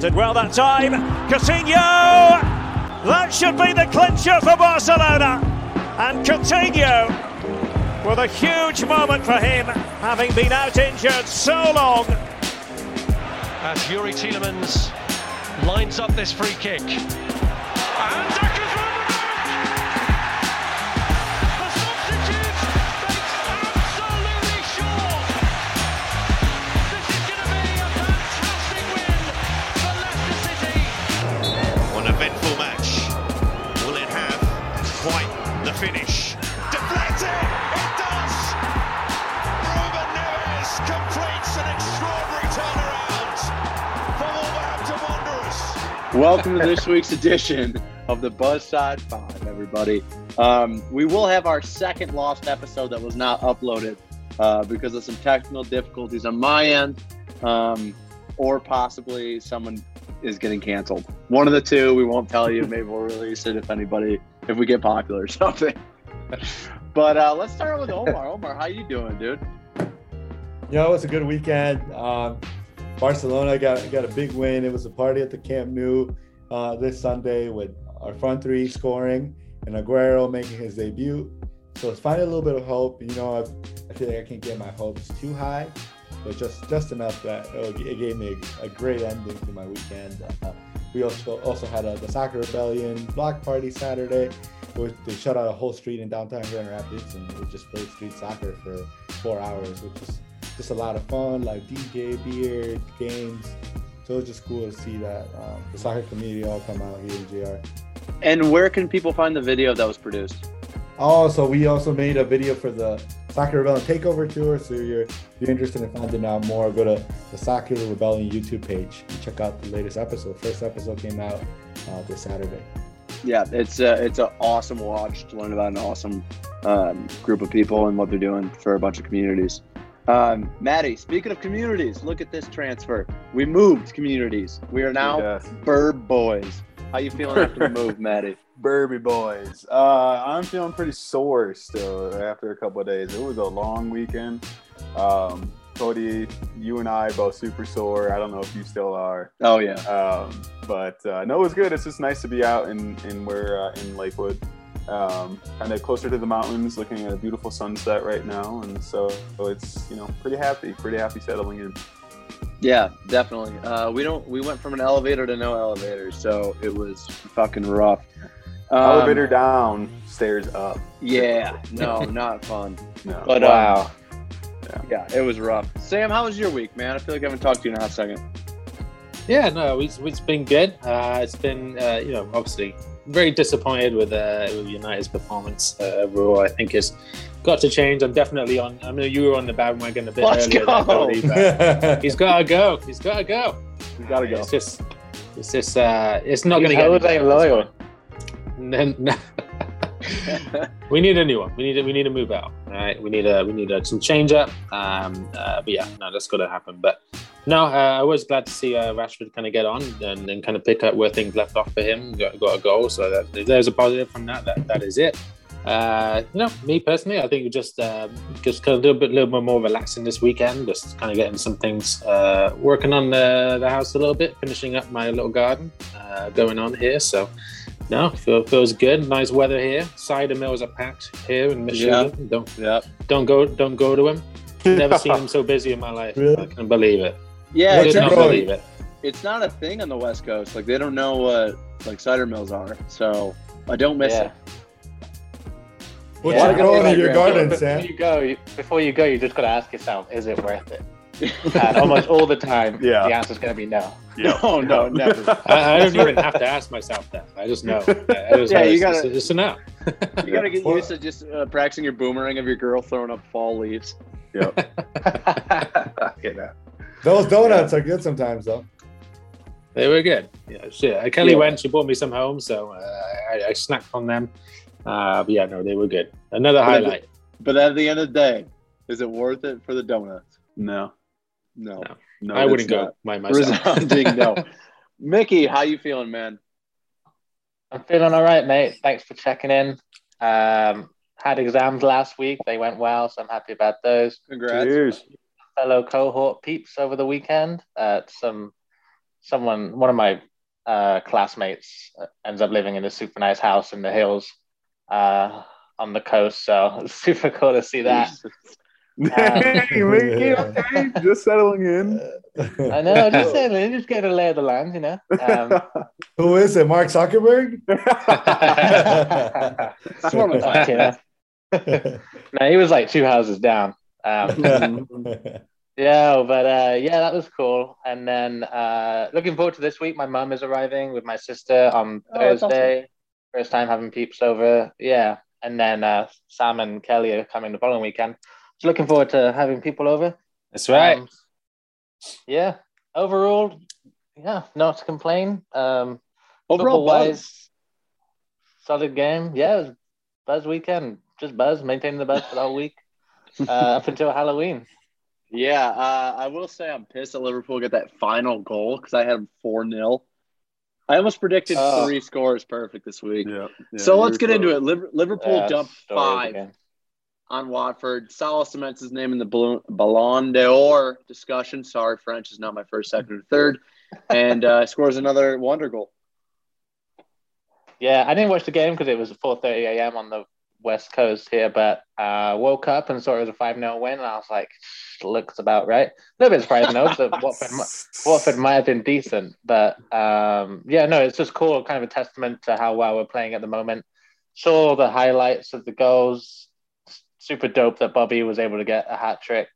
Did well that time. Coutinho! That should be the clincher for Barcelona. And Coutinho with a huge moment for him, having been out injured so long. As Youri Tielemans lines up this free kick. And Welcome to this week's edition of the Buzzside Five, everybody. Um, we will have our second lost episode that was not uploaded uh, because of some technical difficulties on my end, um, or possibly someone is getting canceled. One of the two. We won't tell you. Maybe we'll release it if anybody, if we get popular or something. But uh, let's start with Omar. Omar, how you doing, dude? You know, it was a good weekend. Um, Barcelona got got a big win. It was a party at the Camp Nou uh, this Sunday with our front three scoring and Aguero making his debut. So it's finding a little bit of hope. You know, I've, I feel like I can't get my hopes too high, but just just enough that it it gave me a, a great ending to my weekend. Uh, we also also had a, the soccer rebellion block party Saturday, where they shut out a whole street in downtown Grand Rapids, and we just played street soccer for four hours, which is just a lot of fun, like DJ, beer, games. So it was just cool to see that um, the soccer community all come out here in GR. And where can people find the video that was produced? Oh, so we also made a video for the Soccer Rebellion Takeover Tour. So you're you're interested in finding out more, go to the Soccer Rebellion YouTube page and check out the latest episode. First episode came out uh, this Saturday. Yeah, it's a, it's an awesome watch to learn about an awesome um, group of people and what they're doing for a bunch of communities. Um, Maddie, speaking of communities, look at this transfer. We moved communities. We are now Yes. Burb Boys. How you feeling after the move, Maddie? Burby boys. Uh, I'm feeling pretty sore still after a couple of days. It was a long weekend. Um, Cody, you and I both super sore. I don't know if you still are. Oh yeah, Um, but uh, no, it was good. It's just nice to be out in in where uh, in Lakewood, um, kind of closer to the mountains, looking at a beautiful sunset right now, and so, so it's you know pretty happy, pretty happy settling in. yeah, definitely. Uh, we don't. We went from an elevator to no elevator, so it was fucking rough. Um, Elevator down, stairs up. Yeah, no, not fun. No. But um, Yeah. yeah, it was rough. Sam, how was your week, man? I feel like I haven't talked to you in a hot second. Yeah, no, it's, it's been good. Uh, it's been, uh, you know, obviously very disappointed with uh, with United's performance uh, overall. I think it's got to change. I'm definitely on. I know you were on the bandwagon a bit Let's earlier. go. Than Cody, but he's got to go. He's got to go. You gotta go. It's just, it's just, uh, it's not going to get. How any was I better at this loyal? point. Then- no. we need a new one. We need to, we need to move out. All right, we need a we need a, some change up. Um, uh, but yeah, no, that's got to happen. But no, uh, I was glad to see uh, Rashford kind of get on and, and kind of pick up where things left off for him. Got, got a goal, so that, there's a positive from that. That that is it. Uh, you know, me personally, I think just uh, just kind of a little bit, little bit more relaxing this weekend. Just kind of getting some things, uh, working on the, the house a little bit, finishing up my little garden uh, going on here. So, no, feel, feels good. Nice weather here. Cider mills are packed here in Michigan. Don't Yep. don't go don't go to him. Never seen him so busy in my life. Really? I can't believe it. Yeah, What's Could not goal? believe it. it's not a thing on the West Coast. Like they don't know what like cider mills are, so I don't miss Yeah. it. What's Yeah, your goal in your my garden, Before Sam? you go, you, before you go, you just gotta ask yourself, is it worth it? And almost all the time, Yeah. the answer's gonna be no. No, no, never. I, I don't even have to ask myself that. I just know. I just Yeah, know you it's, gotta- it's, it's a no. You gotta get used to just uh, practicing your boomerang of your girl throwing up fall leaves. Yep. Get that. Those donuts are good sometimes, though. They were good. Yeah, shit. Uh, Kelly Yeah. went. She brought me some home, so uh, I, I snacked on them. Uh, but yeah, no, they were good. Another But- highlight. But at the end of the day, is it worth it for the donuts? No. No. No. No, I wouldn't go not. by myself. Resounding no. Mickey, how you feeling, man? I'm feeling all right, mate. Thanks for checking in. Um, had exams last week. They went well, so I'm happy about those. Congrats. Cheers. Fellow cohort peeps over the weekend. Uh, some someone, one of my uh, classmates, uh, ends up living in a super nice house in the hills uh, on the coast. So it's super cool to see that. hey, Mickey, okay, just settling in. I know, just saying, just get a lay of the land, you know. Um, Who is it? Mark Zuckerberg? Sort of like, you know. no, he was like two houses down. Um, yeah, but uh, yeah, that was cool. And then uh, looking forward to this week. My mum is arriving with my sister on Oh, that's Thursday. First time having peeps over. Yeah, and then uh, Sam and Kelly are coming the following weekend. So looking forward to having people over. That's right. Um, yeah. Overall, yeah, not to complain. Um, Overall, Football-wise, buzz. solid game. Yeah, it was buzz weekend. Just buzz, maintaining the buzz for the whole week uh, up until Halloween. Yeah, uh, I will say I'm pissed that Liverpool get that final goal because I had them 4 0. I almost predicted Oh. three scores perfect this week. Yeah, yeah, so let's get into it. Liverpool Yeah, dumped story of the five game. on Watford. Salah cements his name in the Ballon Ballon d'Or discussion. Sorry, French is not my first, second, or third. And uh, scores another wonder goal. Yeah, I didn't watch the game because it was 4:30 a.m. on the west coast here, but uh, woke up and saw it was a 5 0 win, and I was like, looks about right. A little bit surprised, no, because Watford, Watford might have been decent, but um, yeah, no, it's just cool, kind of a testament to how well we're playing at the moment. Saw the highlights of the goals. Super dope that Bobby was able to get a hat trick.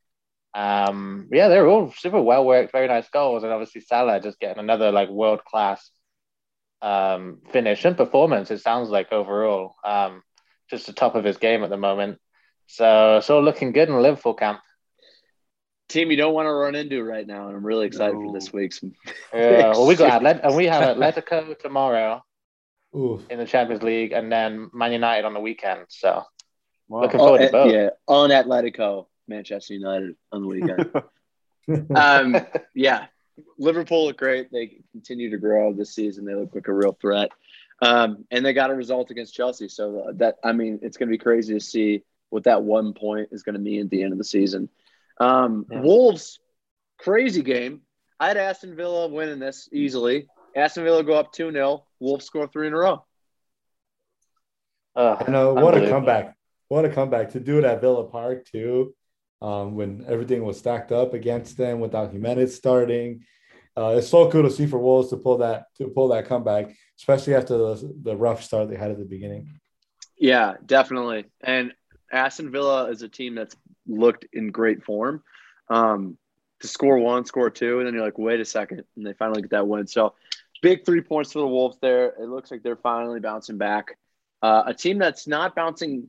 Um, yeah, they're all super well worked, very nice goals, and obviously Salah just getting another like world class um, finish and performance. It sounds like overall, um, just the top of his game at the moment. So, it's all looking good in Liverpool camp. Team you don't want to run into right now, and I'm really excited for this week's. Yeah, well, we got Atlet- and we have Atletico tomorrow Ooh. in the Champions League, and then Man United on the weekend. So, Wow. looking Oh, to both. yeah, on Atletico, Manchester United on the weekend. um, yeah, Liverpool look great. They continue to grow this season. They look like a real threat, um, and they got a result against Chelsea. So that I mean, it's going to be crazy to see what that one point is going to mean at the end of the season. Um, Yeah. Wolves, crazy game. I had Aston Villa winning this easily. Aston Villa go up two 0 Wolves score three in a row. Ugh, I know what a comeback! What a comeback to do it at Villa Park too, um, when everything was stacked up against them without Jimenez starting. Uh, it's so cool to see for Wolves to pull that to pull that comeback, especially after the, the rough start they had at the beginning. Yeah, definitely. And Aston Villa is a team that's looked in great form. Um, to score one, score two, and then you're like, wait a second, and they finally get that win. So big three points for the Wolves there. It looks like they're finally bouncing back. Uh, a team that's not bouncing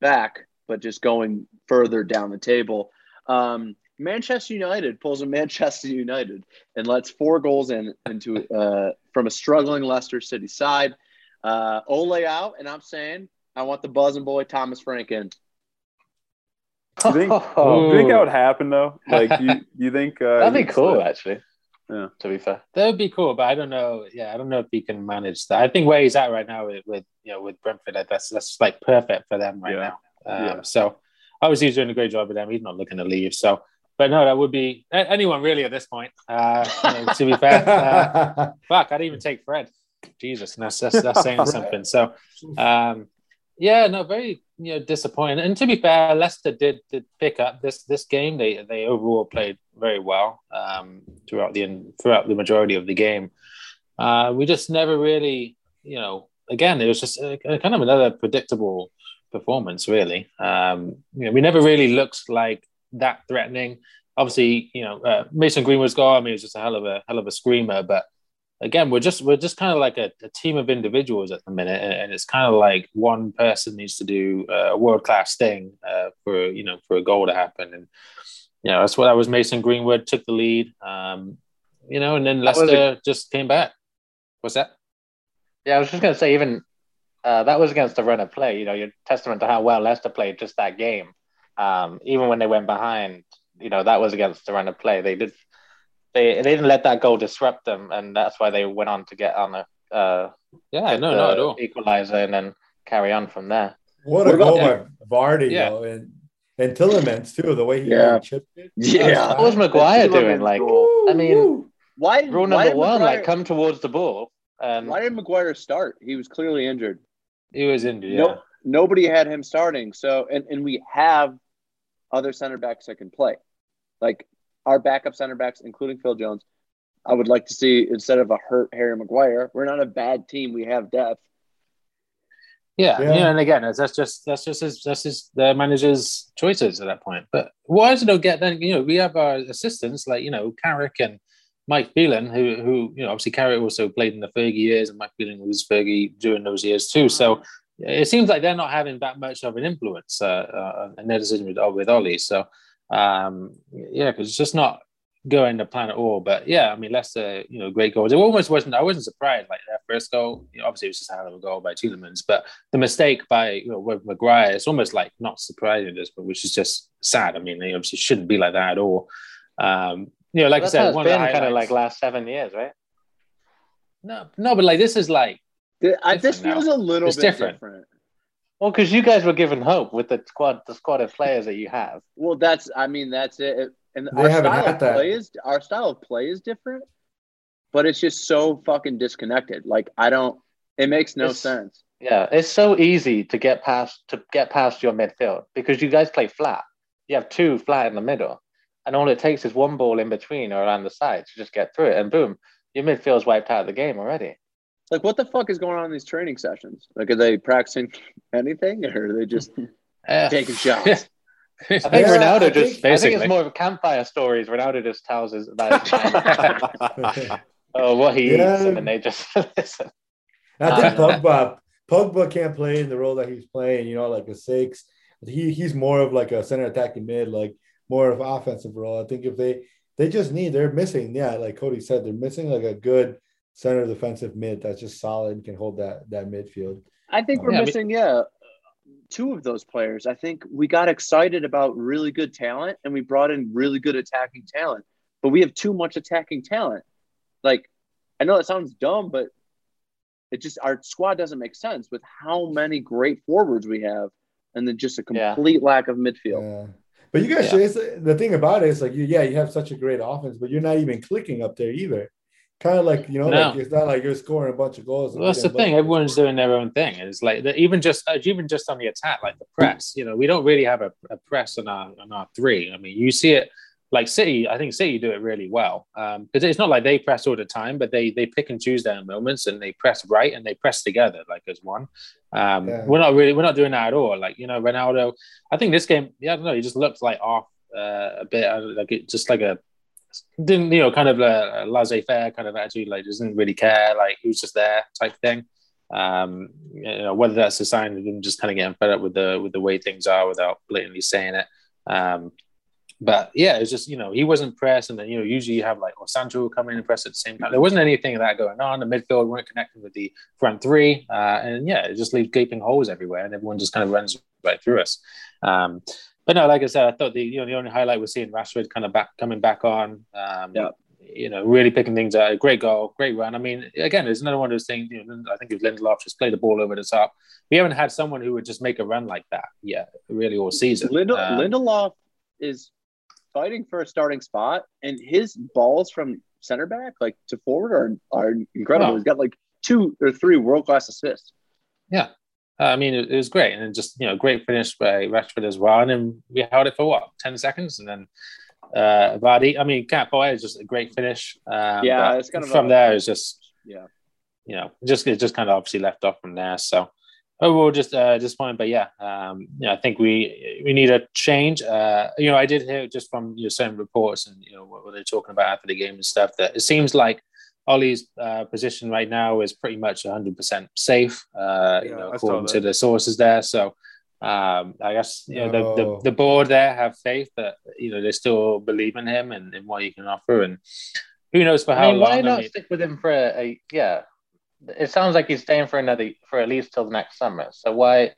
back, but just going further down the table. Um, Manchester United pulls a Manchester United and lets four goals in into uh, from a struggling Leicester City side. Uh, Ole out, and I'm saying I want the buzzing boy Thomas Frank in. You think, Oh, you think that would happen though? Like you, you think uh, that'd be cool, actually. Yeah. To be fair, That would be cool, but I don't know. Yeah, I don't know if he can manage that. I think where he's at right now with, with you know with Brentford, that's that's like perfect for them right Yeah. now. Um, Yeah. So obviously he's doing a great job with them. He's not looking to leave. So, but no, that would be anyone really at this point. Uh, you know, to be fair, uh, fuck, I'd even take Fred. Jesus, and that's that's, that's saying something. So, um, yeah, no, very you know disappointing. And to be fair, Leicester did did pick up this this game. They they overall played very well um, throughout the throughout the majority of the game. Uh, we just never really, you know, again, it was just a, a kind of another predictable performance, really. Um, you know, we never really looked like that threatening. Obviously, you know, uh, Mason Greenwood's goal. I mean, it was just a hell of a hell of a screamer, but again, we're just we're just kind of like a, a team of individuals at the minute, and, and it's kind of like one person needs to do uh, a world class thing uh, for you know for a goal to happen, and you know that's what that was. Mason Greenwood took the lead, um, you know, and then Leicester just came back. What's that? yeah, I was just gonna say even uh, that was against the run of play. You know, you're testament to how well Leicester played just that game. Um, even when they went behind, you know, that was against the run of play. They did they they didn't let that goal disrupt them, and that's why they went on to get on a uh, Yeah, no, the not at all. equalizer and then carry on from there. What What a goal about- by Vardy Yeah. though, and and Tielemans too. The way he Yeah. chipped it. Yeah. What was Maguire doing? Like, goal. I mean, Why did Rule number did one, Maguire- like come towards the ball. And Why did Maguire start? He was clearly injured. He was injured. Yeah. No, nobody had him starting. So, and, and we have other center backs that can play. Like our backup center backs, including Phil Jones. I would like to see instead of a hurt Harry Maguire, we're not a bad team. We have depth. Yeah, Yeah. yeah, and again, that's that's just that's just his that's his the manager's choices at that point. But why does it not get then? You know, we have our assistants like you know Carrick and Mike Phelan, who who you know obviously Carrick also played in the Fergie years, and Mike Phelan was Fergie during those years too. So it seems like they're not having that much of an influence uh, uh, in their decision with with Ole. So um, yeah, because it's just not going to plan at all. But yeah, I mean, Leicester, you know, great goals. It almost wasn't. I wasn't surprised. Like their first goal, you know, obviously it was just a hell of a goal by Tielemans, but the mistake by you know with Maguire, it's almost like not surprising this, but which is just sad. I mean, they obviously shouldn't be like that at all. Um, you know, like that's I said, it's one been kind of like last seven years, right? no, no, but like this is like I, this Different now. feels a little It's bit different. different. Well, because you guys were given hope with the squad, the squad of players that you have. Well, that's. I mean, that's it. It- And They our haven't style had of that. play is our style of play is different, but it's just so fucking disconnected. Like I don't. It makes no It's- sense. Yeah, it's so easy to get past to get past your midfield because you guys play flat. You have two flat in the middle, and all it takes is one ball in between or around the sides to just get through it, and boom, your midfield's wiped out of the game already. Like, what the fuck is going on in these training sessions? Like, are they practicing anything, or are they just uh, taking shots? I think Yeah, Ronaldo I just. think- I think it's more of campfire stories. Ronaldo just tells us about oh, what he Yeah. eats, and then they just listen. I think Uh, Pogba Pogba can't play in the role that he's playing, you know, like a six. He he's more of like a center attacking mid, like more of offensive role. I think if they they just need they're missing, yeah, like Cody said, they're missing like a good center defensive mid that's just solid and can hold that that midfield. I think we're Yeah, I mean- missing, yeah, two of those players. I think we got excited about really good talent and we brought in really good attacking talent, but we have too much attacking talent. Like, I know that sounds dumb, but it just our squad doesn't make sense with how many great forwards we have and then just a Yeah. complete lack of midfield. Yeah. But you guys, Yeah. it's, the thing about it is like you, yeah, you have such a great offense, but you're not even clicking up there either. Kind of like you know, No. like it's not like you're scoring a bunch of goals. Well, that's the thing. Everyone's doing their own thing. It's like the, even just uh, even just on the attack, like the press. You know, we don't really have a, a press on our on our three. I mean, you see it like City. I think City do it really well because it's not like they press all the time, but they they pick and choose their moments and they press right and they press together like as one. Um, Yeah. We're not really we're not doing that at all. Like you know, Ronaldo. I think this game, yeah, I don't know. He just looked like off uh, a bit, uh, like it just like a didn't you know kind of a, a laissez-faire kind of attitude like doesn't really care like was just there type thing. Um you know whether that's a sign of him just kind of getting fed up with the with the way things are without blatantly saying it. Um but yeah it's just you know he wasn't pressed. And then you know usually you have like or Sancho will come in and press at the same time. There wasn't anything of that going on. The midfield weren't connecting with the front three. Uh and yeah it just leaves gaping holes everywhere and everyone just kind of runs right through us. Um but no, like I said, I thought the you know the only highlight was seeing Rashford kind of back coming back on. Um, Yeah. You know, really picking things out. Great goal, great run. I mean, again, it's another one of those things. You know, I think it was Lindelof just played the ball over the top. We haven't had someone who would just make a run like that yet, really, all season. Linde- Um, Lindelof is fighting for a starting spot, and his balls from center back, like to forward, are are incredible. Oh. He's got like two or three world class assists. Yeah. Uh, I mean, it, it was great. And then just, you know, great finish by Rashford as well. And then we held it for what, 10 seconds? And then uh, Vardy, I mean, Cat Boy is just a great finish. Um, Yeah, it's kind of from a- there, it's just, Yeah. you know, just it just kind of obviously left off from there. So overall, just uh, disappointed. But yeah, um, yeah, I think we we need a change. Uh, you know, I did hear just from you know, certain reports and you know what, what they're talking about after the game and stuff that it seems like Ole's uh, position right now is pretty much 100% safe. Uh, you know, according to the sources there. So. Um, I guess you know the, the, the board there have faith that you know they still believe in him and, and what he can offer, and who knows for how I mean, why not I mean, stick with him for a, a yeah? It sounds like he's staying for another for at least till the next summer. So why,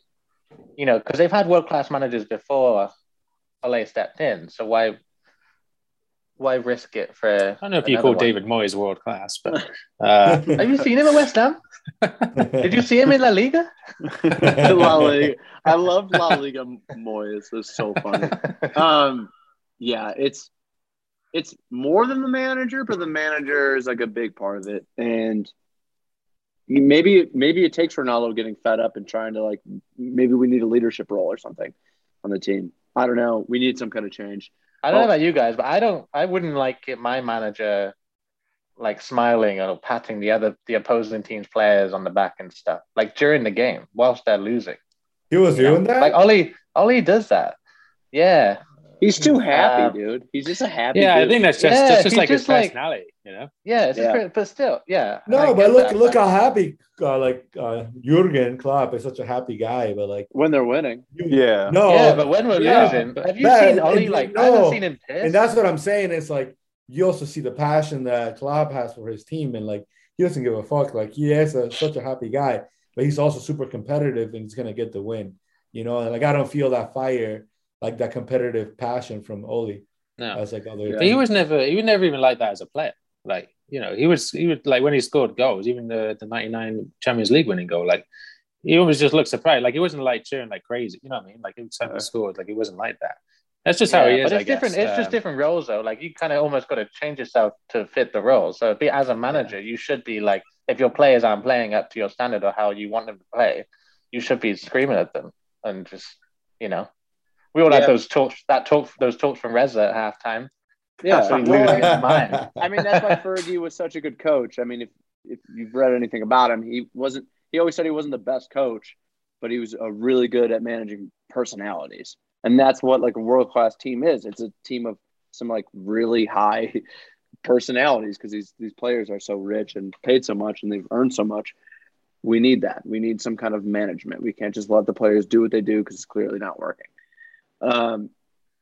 you know, because they've had world class managers before Ole stepped in. So why, why risk it for? I don't know if you call one? David Moyes world class, but uh, Have you seen him at West Ham? Did you see him in La Liga? La Liga. I love La Liga Moyes. It's so funny. Um, yeah, it's it's more than the manager, but the manager is like a big part of it. And maybe maybe it takes Ronaldo getting fed up and trying to like maybe we need a leadership role or something on the team. I don't know. We need some kind of change. I don't Oh. know about you guys, but I don't. I wouldn't like it, my manager like smiling or patting the other the opposing team's players on the back and stuff like during the game whilst they're losing. He was you know? doing that. Like Ole, Ole does that. Yeah, He's too happy, Uh, dude. He's just a happy. Yeah, I think that's just Yeah, that's just he's like his like- personality, you know. yeah, it's Yeah. Just, but still, yeah. I no, but look, that, look but- how happy, uh, like uh, Jurgen Klopp is such a happy guy, but like, when they're winning. you, Yeah. no, yeah, but when we're yeah, losing, have you but- seen Ole? and- Like, I haven't seen him pissed. and that's what I'm saying. It's like you also see the passion that Klopp has for his team, and like he doesn't give a fuck. Like he is a, such a happy guy, but he's also super competitive, and he's gonna get the win. You know, and like I don't feel that fire, like that competitive passion from Ole No, as like other. Yeah. he was never he was never even like that as a player. Like you know, he was he was like when he scored goals, even the the '99 Champions League winning goal, like he always just looked surprised. Like he wasn't like cheering like crazy. You know what I mean? Like every time he scored, like he wasn't like that. That's just how Yeah, he is. But it's I guess. different. It's just Um, different roles, though. Like you kind of almost got to change yourself to fit the role. So, be as a manager, you should be like, if your players aren't playing up to your standard or how you want them to play, you should be screaming at them and just, you know, we all Yeah. had those talks, that talk, those talks from Reza at halftime. Yeah, Absolutely well, losing his mind. I mean, that's why Fergie was such a good coach. I mean, if if you've read anything about him, he wasn't. He always said he wasn't the best coach, but he was uh, really good at managing personalities, and that's what like a world class team is. It's a team of some like really high personalities because these these players are so rich and paid so much, and they've earned so much. We need that. We need some kind of management. We can't just let the players do what they do because it's clearly not working. Um,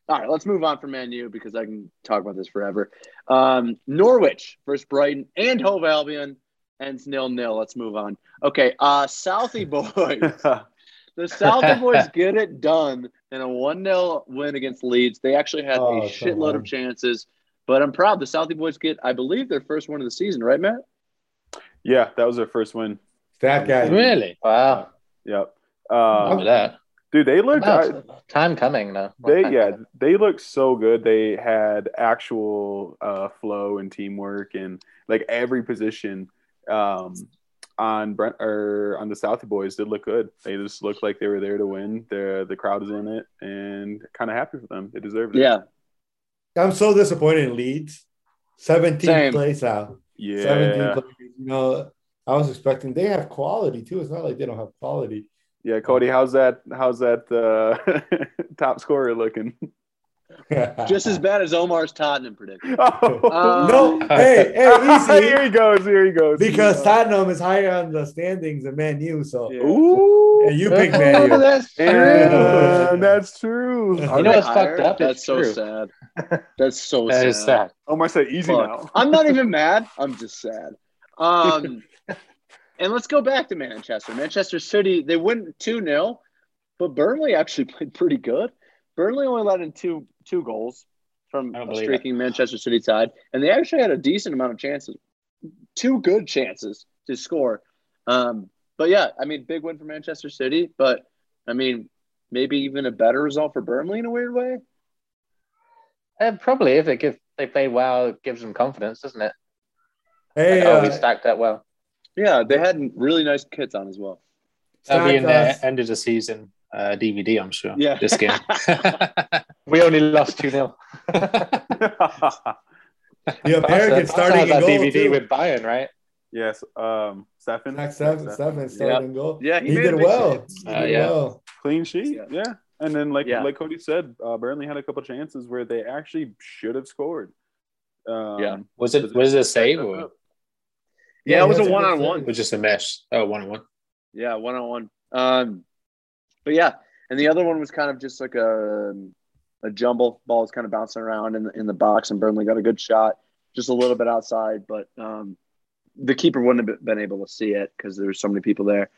all right, let's move on from Man U because I can talk about this forever. Um, Norwich versus Brighton and Hove Albion ends nil nil. Let's move on. Okay, uh, Southie boys. the Southie boys get it done in a one 0 win against Leeds. They actually had Oh, a shitload on. of chances, but I'm proud. The Southie boys get, I believe, their first win of the season, right, Matt? yeah, that was their first win. that guy. really. Wow. Yep. Remember Uh, that? Dude, they looked. Wow, I- time coming, though. they yeah coming. they looked so good they had actual uh flow and teamwork and like every position um on brent or on the southie boys did look good they just looked like they were there to win the the crowd is in it and kind of happy for them they deserved it Yeah. I'm so disappointed in Leeds. 17th Same. place out. yeah 17th place. You know, I was expecting they have quality too. It's not like they don't have quality. Yeah cody how's that how's that uh top scorer looking Just as bad as Omar's Tottenham prediction. oh no, hey, hey, easy. here he goes here he goes because Tottenham is higher on the standings than Man U. So Yeah. Ooh. and you pick Man U. That's true. Yeah, that's true. You know what's fucked up? That's so sad. That's so That sad. is sad. Omar said easy Fuck. now. I'm not even mad. I'm just sad. Um, and let's go back to Manchester. Manchester City, they win 2 0, but Burnley actually played pretty good. Burnley only let in two two goals from a believe streaking Manchester City side, and they actually had a decent amount of chances, two good chances to score. Um, but yeah, I mean, big win for Manchester City, but I mean, maybe even a better result for Burnley in a weird way. Uh, probably if they give they play well, it gives them confidence, doesn't it? Hey, Like, oh, we uh, stacked that well. Yeah, they had really nice kits on as well. That'll be in the end of the season uh, DVD, I'm sure. Yeah. This game. We only lost 2 0. the American starting in that goal DVD too. with Bayern, right? yes, um, Steffen. Zack Steffen, Steffen started in goal. Yeah, he he, did well. He Uh, did yeah. well. Clean sheet, Yeah. yeah. And then, like Yeah. like Cody said, uh, Burnley had a couple chances where they actually should have scored. Um, Yeah. was it was it a save or Yeah, it was a one on one. It was just a mesh? Oh, one on one. Yeah, one on one. Um, but yeah, and the other one was kind of just like a a jumble. Ball was kind of bouncing around in the, in the box, and Burnley got a good shot, just a little bit outside, but um, the keeper wouldn't have been able to see it because there were so many people there.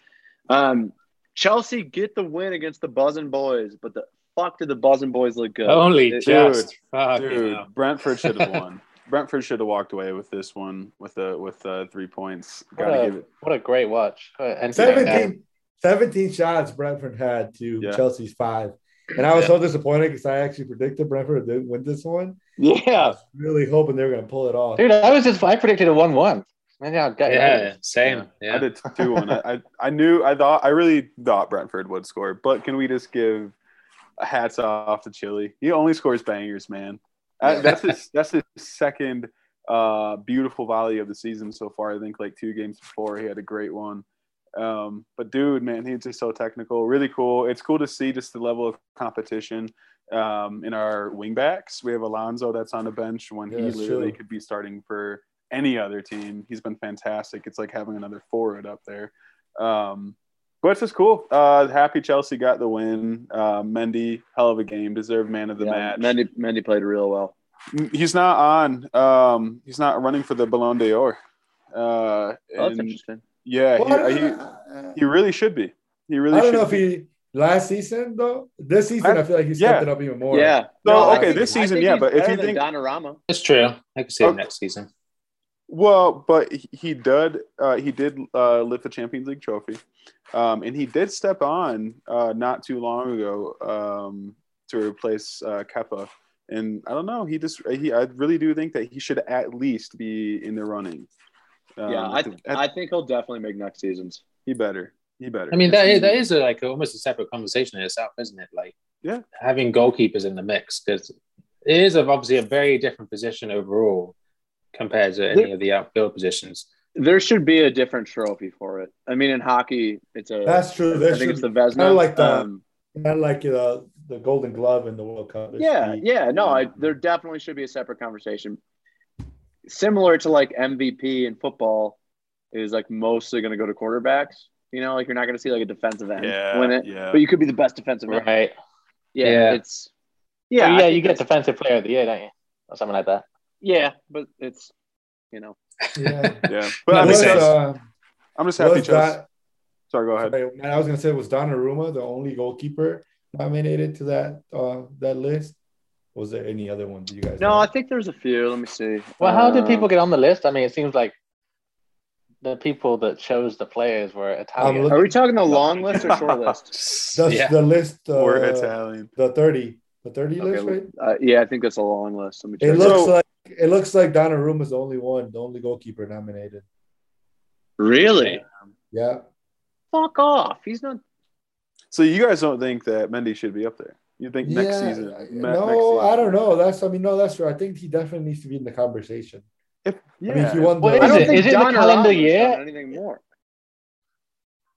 Um, Chelsea get the win against the Buzzing Boys, but the fuck did the Buzzing Boys look good? Only It- just. Fucking Dude, hell. Brentford should have won. Brentford should have walked away with this one with a with uh, three points. What Gotta a, give it. what a great watch. What an entertaining game. 17, 17 shots Brentford had to Yeah. Chelsea's five. And I was Yeah. so disappointed because I actually predicted Brentford didn't win this one. Yeah. Really hoping they were gonna pull it off. Dude, I was just I predicted a one-one. Yeah, Yeah, same. Yeah. I did too. And I, I, I knew, I thought, I really thought Brentford would score. But can we just give hats off to Chile? He only scores bangers, man. Uh, that's his. That's his second uh, beautiful volley of the season so far. I think like two games before he had a great one. Um, but dude, man, he's just so technical. Really cool. It's cool to see just the level of competition um, in our wingbacks. We have Alonso that's on the bench when Yeah, he literally true. could be starting for any other team. He's been fantastic. It's like having another forward up there. Um, but it's just cool. Uh, happy Chelsea got the win. Uh, Mendy, hell of a game, deserved man of the yeah. match. Mendy, Mendy played real well. He's not on. Um, he's not running for the Ballon d'Or. Uh, Oh, that's and interesting. yeah, Well, he, he, he really should be. He really. I don't should know if be. he last season though. This season, I, feel like he stepped yeah. it up even more. Yeah. So, I okay, think- this I season, yeah, but if you think- Donnarumma, It's true. I can see it Okay. next season. Well, but he- he did. Uh, he did uh, lift the Champions League trophy, um, and he did step on uh, not too long ago um, to replace uh, Kepa. And I don't know. He just. He. I really do think that he should at least be in the running. Um, yeah, I, at the- at- I think he'll definitely make next seasons. he better. He better. I mean, that is, that is a, like almost a separate conversation in itself, isn't it? Like, Yeah. having goalkeepers in the mix because it is obviously a very different position overall compared to any of the outfield positions. There should be a different trophy for it. I mean, in hockey, it's a. That's true. I There think it's the Vezina. Kinda like the- Um, Not like uh, the Golden Glove in the World Cup. There yeah, should be- yeah. No, I, there definitely should be a separate conversation. Similar to like MVP in football, is like mostly going to go to quarterbacks. You know, like you're not going to see like a defensive end Yeah, win it, yeah. but you could be the best defensive end. Right. Yeah, Yeah. it's yeah, Yeah, yeah, you get defensive player of the year, don't you? Or something like that. Yeah, but it's you know Yeah. yeah, but I'm, was, just, uh, I'm just happy. was Chelsea. that, Sorry, go ahead. sorry, I was gonna say was Donnarumma the only goalkeeper nominated to that uh, that list? Was there any other one? Do you guys? no. know? I think there's a few. Let me see. Well, how did Uh, people get on the list? I mean, it seems like the people that chose the players were Italian. look- Are we talking the long list or short list? That's yeah. the list. Uh, We're Italian. The thirty. The thirty Okay, list, right? uh, yeah, I think that's a long list. Let me check. It looks So- like it looks like Donnarumma's the only one, the only goalkeeper nominated. really? Yeah. Fuck off. He's not. So you guys don't think that Mendy should be up there? You think next Yeah, season? Me- No, next season. I don't know. That's I mean, no, that's true. I think he definitely needs to be in the conversation. If, I yeah. mean, he won the. Well, I Is don't it- think is it the calendar done year? anything more.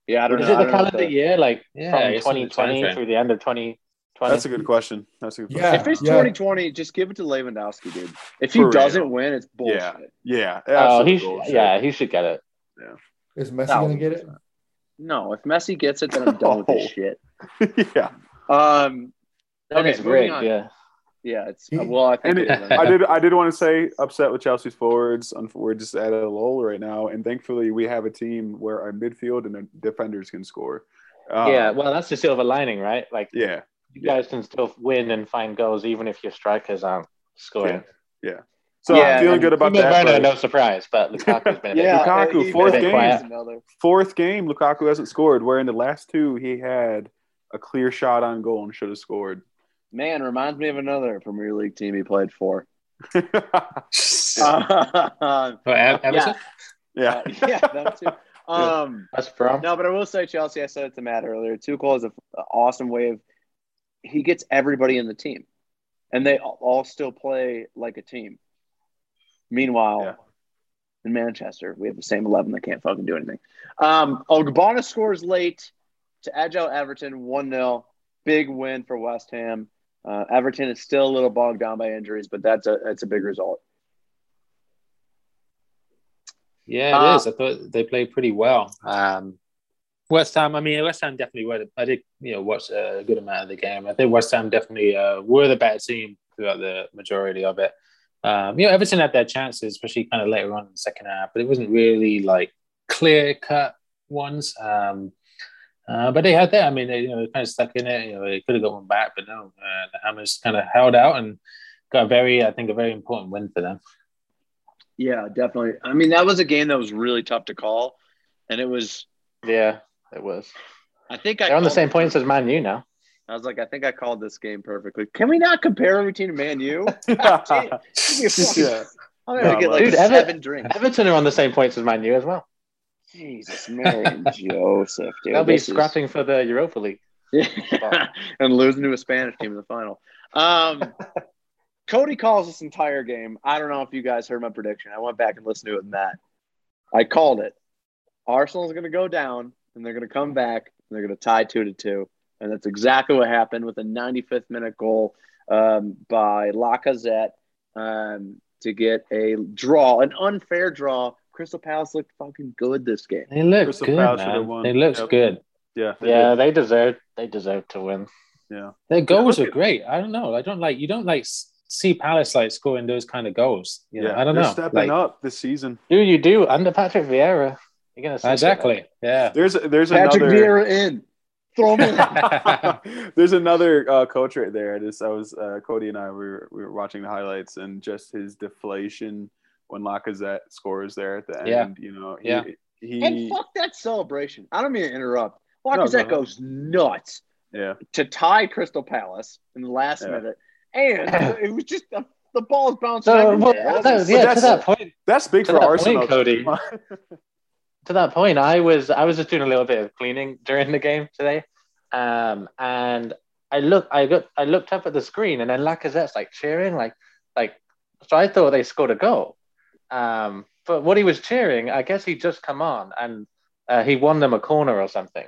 Yeah, I don't Is know. Is it the calendar the- year, like Yeah, from guess it's the time 2020 frame. through the end of 2020? That's a good question. That's a good Yeah. If it's yeah. 2020, just give it to Lewandowski, dude. If he For doesn't real. win, it's bullshit. Yeah. Yeah. Oh, absolute he sh- bullshit. yeah, he should get it. Is Messi Thousand gonna get it? No, if Messi gets it, then I'm done with this Oh. shit. yeah. Um, Then Okay, it's moving on. yeah. yeah, it's He- well, I think And it it, is. I did. I did want to say upset with Chelsea's forwards. Unf- We're just at a lull right now, and thankfully we have a team where our midfield and our defenders can score. Uh, yeah, well, that's the silver lining, right? Like, yeah. You guys can still win and find goals even if your strikers aren't scoring. Yeah. So Yeah, I'm feeling good about that. Werner, no surprise, but Lukaku's been a bit Yeah, Lukaku, he- fourth he- game. he's. Fourth game, Lukaku hasn't scored. Where in the last two he had a clear shot on goal and should have scored. Man, reminds me of another Premier League team he played for. yeah. Um, Oh, yeah. uh, yeah, that too. Um, That's from. no, but I will say Chelsea. I said it to Matt earlier. Tuchel is an awesome way of he gets everybody in the team, and they all- all still play like a team. Meanwhile, Yeah. in Manchester, we have the same eleven that can't fucking do anything. Um, Ogbonna scores late to edge out Everton one 0 Big win for West Ham. Uh, Everton is still a little bogged down by injuries, but that's a that's a big result. Yeah, Uh, it is. I thought they played pretty well. Um, West Ham, I mean, West Ham definitely were. I did, you know, watch a good amount of the game. I think West Ham definitely uh, were the better team throughout the majority of it. Um, you know, Everton had their chances, especially kind of later on in the second half, but it wasn't really like clear cut ones. Um, uh, but they had that. I mean, they you know, kind of stuck in it. You know, they could have got one back, but no. Uh, the Hammers kind of held out and got a very, I think, a very important win for them. Yeah, definitely. I mean, that was a game that was really tough to call, and it was. Yeah, it was. I think I They're on the same points as Man U now. I was like, I think I called this game perfectly. Can we not compare team to Man U? yeah. I'm gonna No, get like Dude, seven Everton- drinks. Everton are on the same points as Man U as well. Jesus, Mary and Joseph, dude. They'll be this is- scrapping for the Europa League. Yeah. and losing to a Spanish team in the final. Um, Cody calls this entire game. I don't know if you guys heard my prediction. I went back and listened to it and that. I called it. Arsenal's going to go down and they're going to come back and they're going to tie two to two. And that's exactly what happened with a 95th minute goal um, by Lacazette um, to get a draw, an unfair draw. Crystal Palace looked fucking good this game. They look Crystal good, Palace man. They look Yep. good. Yeah. they Yeah, did. they deserve they deserve to win. Yeah. Their goals look are great. I don't know. I don't like you don't like see Palace like scoring those kind of goals. You know, Yeah. I don't They're know. stepping Like, up this season. Dude, you do under Patrick Vieira. You're gonna see Exactly. Yeah. There's there's Patrick another Vieira in. Throw him in. There's another uh, coach right there. I just I was uh, Cody and I we were, we were watching the highlights and just his deflation when Lacazette scores there at the end. Yeah. You know, he, Yeah. he And fuck that celebration. I don't mean to interrupt. No, Lacazette go goes nuts yeah to tie Crystal Palace in the last Yeah. minute. And it was just the, the ball's bouncing. So, well, It no, wasn't- yeah, to that's- that point, that's big To for that Arsenal. point, Cody. to that point, I was I was just doing a little bit of cleaning during the game today, um, and I look I got I looked up at the screen, and then Lacazette's like cheering, like like so I thought they scored a goal, um, but what he was cheering, I guess he just come on and uh, he won them a corner or something.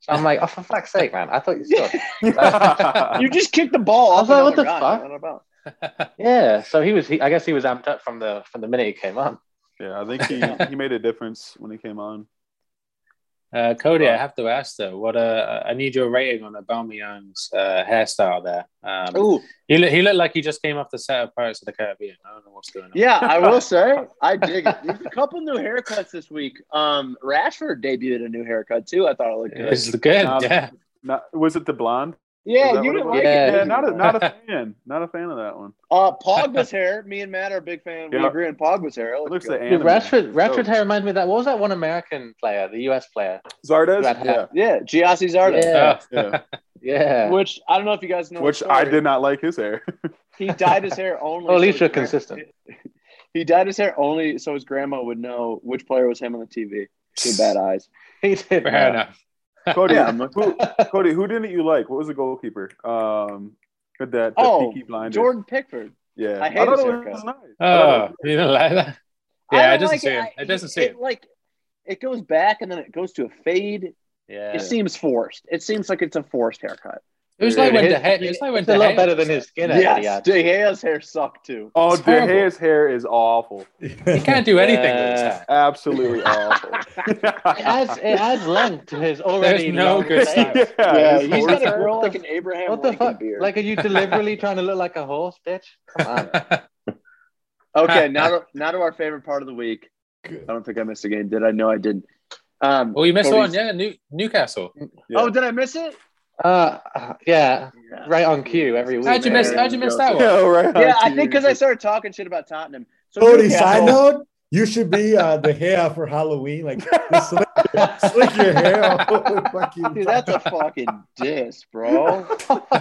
So I'm like, oh for fuck's sake, man! I thought you scored. you just kicked the ball I off was like, what the guy. fuck? I don't yeah, so he was. He, I guess he was amped up from the from the minute he came on. Yeah, I think he, he made a difference when he came on. Uh, Cody, I have to ask though, what uh, I need your rating on Aubameyang's uh, hairstyle there. Um, Ooh, he look, he looked like he just came off the set of Pirates of the Caribbean. I don't know what's going on. yeah, I will say I dig it. There's a couple new haircuts this week. Um, Rashford debuted a new haircut too. I thought it looked good. it's good. Um, yeah, Not, was it the blonde? Yeah, you what it didn't like Yeah. it. Yeah, not a, not a fan. Not a fan of that one. Uh, Pogba's hair. Me and Matt are a big fan. We Yeah. agree on Pogba's hair. It It looks looks good. like Dude. Rashford, Rashford So- hair reminds me of that. What was that one American player, the US player? Zardes? Yeah. Yeah, Gyasi Zardes. Yeah. yeah. Yeah. Which I don't know if you guys know. Which I did not like his hair. He dyed his hair only. Well, at least his you're consistent. He dyed his hair only so his grandma would know which player was him on the TV. He Two bad eyes. He did. fair enough. Cody, Yeah, who, Cody, who didn't you like? What was the goalkeeper? Um, with that the Oh, Peaky Blinders. Jordan Pickford. Yeah, I hate thought his it haircut. was nice. I thought Oh, you don't like that? I Yeah, don't it doesn't like suit him. I- It doesn't he- suit him. Like it goes back and then it goes to a fade. Yeah, It seems forced. It seems like it's a forced haircut. It was like Dude, when his- De Gea. It's like when It's a lot better than his skin. actually, Yes, yeah. De Gea's hair sucked too. Oh, It's De horrible. Gea's hair is awful. He can't do anything with his hair. Absolutely awful. It adds it adds length to his already There's no good hair. stuff. Yeah, he's got to horse- grow like an Abraham What the Lincoln fuck? beard. Like, are you deliberately trying to look like a horse, bitch? Come on. okay, now to, now to our favorite part of the week. I don't think I missed a game. Did I? No, I didn't. Um, well, you missed one, yeah. New, Newcastle. Yeah. Oh, did I miss it? Uh, yeah, right on cue every week. How'd you miss? How'd you you miss that one? Yeah, right. Yeah, I think because I started talking shit about Tottenham. So Cody, side note, you should be uh, the hair for Halloween. Like, slick, slick your hair. Dude, that's a fucking diss, bro.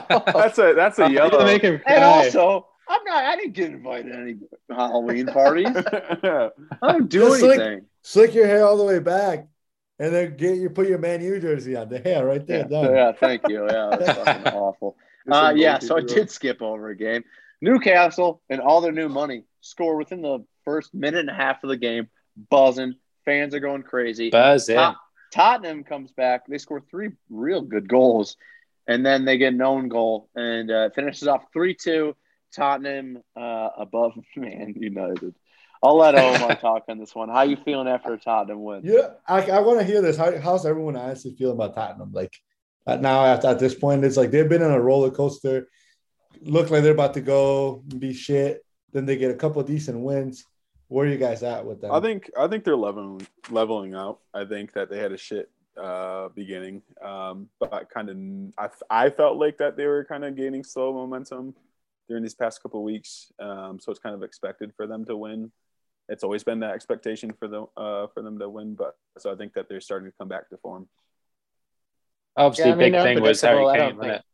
that's a that's a You're yellow. make him And also, I'm not. I didn't get invited to any Halloween parties. I don't do Just like- anything. slick your hair all the way back, and then get you put your Man U jersey on. The hair right there. Yeah, done. yeah, thank you. Yeah, that's fucking awful. Uh, yeah, so I did skip over a game. Newcastle and all their new money score within the first minute and a half of the game, buzzing. Fans are going crazy. Buzz in. Tot- Tottenham comes back. They score three real good goals, and then they get an own goal and uh, finishes off three two. Tottenham uh, above Man United. I'll let Omar talk on this one. How you feeling after a Tottenham win? Yeah, I, I want to hear this. How, how's everyone honestly feeling about Tottenham? Like uh, now, at, at this point, it's like they've been on a roller coaster. Look like they're about to go and be shit. Then they get a couple decent wins. Where are you guys at with them? I think I think they're leveling leveling out. I think that they had a shit uh, beginning, um, but kind of I, I felt like that they were kind of gaining slow momentum during these past couple weeks. Um, so it's kind of expected for them to win. It's always been that expectation for them uh, for them to win, but so I think that they're starting to come back to form. Obviously, Yeah, I mean, big thing was Harry unpredictable. Kane, don't wasn't it?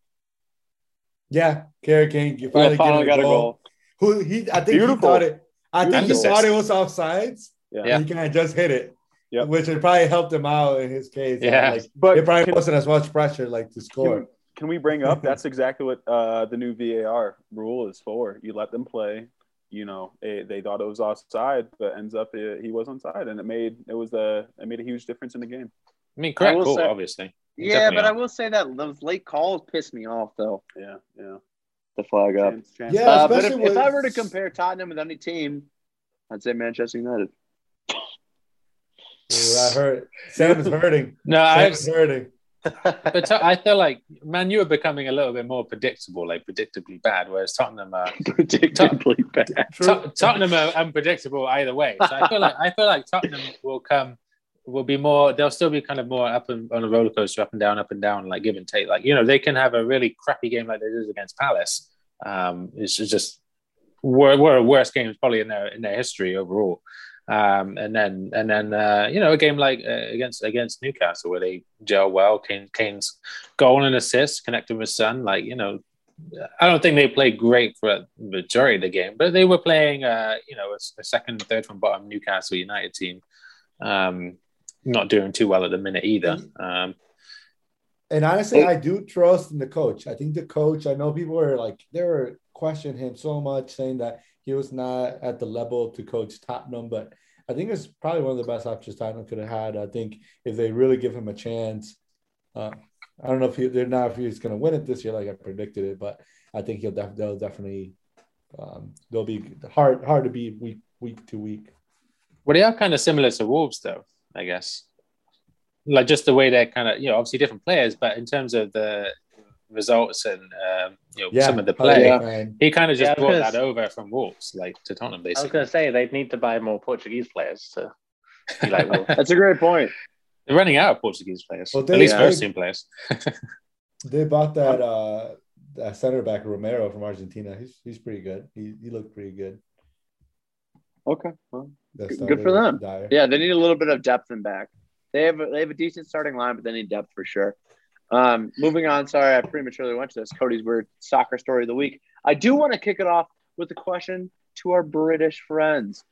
Yeah, Kerry King. You finally, finally get got a goal. Who he? I think he thought it. I think he thought it was offsides. Yeah. Yeah. He kind of just hit it. Yep. Which would probably helped him out in his case. Yeah. Like, But it probably can- wasn't as much pressure like to Can, score. can we bring up that's exactly what uh, the new VAR rule is for? You let them play. You know, it, they thought it was offside, but ends up it, he was onside, and it made it was a it made a huge difference in the game. I mean, correct will call, say- obviously. Yeah, Definitely but I will say that those late calls piss me off though. Yeah, yeah. The flag up. Chance- chance- Yeah, Uh, but if, especially if I were to compare Tottenham with any team, I'd say Manchester United. Ooh, that hurt. Sam is hurting. No, Sam I, is hurting. But I feel like Man U are becoming a little bit more predictable, like predictably bad, whereas Tottenham are Predictably bad. Tot- Tottenham are unpredictable either way. So I feel like I feel like Tottenham will come will be more they'll still be kind of more up and on a roller coaster, up and down, up and down, like give and take. Like, you know, they can have a really crappy game like they did against Palace. Um, it's just were were worst games probably in their in their history overall. Um, and then and then uh, you know a game like uh, against against Newcastle where they gel well. Kane, Kane's goal and assist connected with Son. Like you know, I don't think they played great for the majority of the game, but they were playing uh, you know a, a second, third from bottom Newcastle United team. Um, not doing too well at the minute either. Um, And honestly, I do trust in the coach. I think the coach, I know people were like, they were questioning him so much, saying that he was not at the level to coach Tottenham, but I think it's probably one of the best options Tottenham could have had. I think if they really give him a chance, uh, I don't know if he, they're not if he's going to win it this year, like I predicted it, but I think he'll def- they'll definitely um, they'll be hard hard to beat week week to week. well, they are kind of similar to Wolves, though. I guess, like just the way they're kind of you know obviously different players, but in terms of the results and um, you know Yeah, some of the oh, play, yeah, he kind of just Yeah, brought that over from Wolves, like to Tottenham, Basically, I was going to say they need to buy more Portuguese players to be like, well, That's a great point. They're running out of Portuguese players, Well, at they- least yeah. first team players. They bought that uh that center back Romero from Argentina. He's he's pretty good. He he looked pretty good. Okay. Well, That Good- for them. with Dier. yeah, they need a little bit of depth in back. They have a, they have a decent starting line, but they need depth for sure. Um, moving on. Sorry, I prematurely went to this. Cody's weird soccer story of the week. I do want to kick it off with a question to our British friends.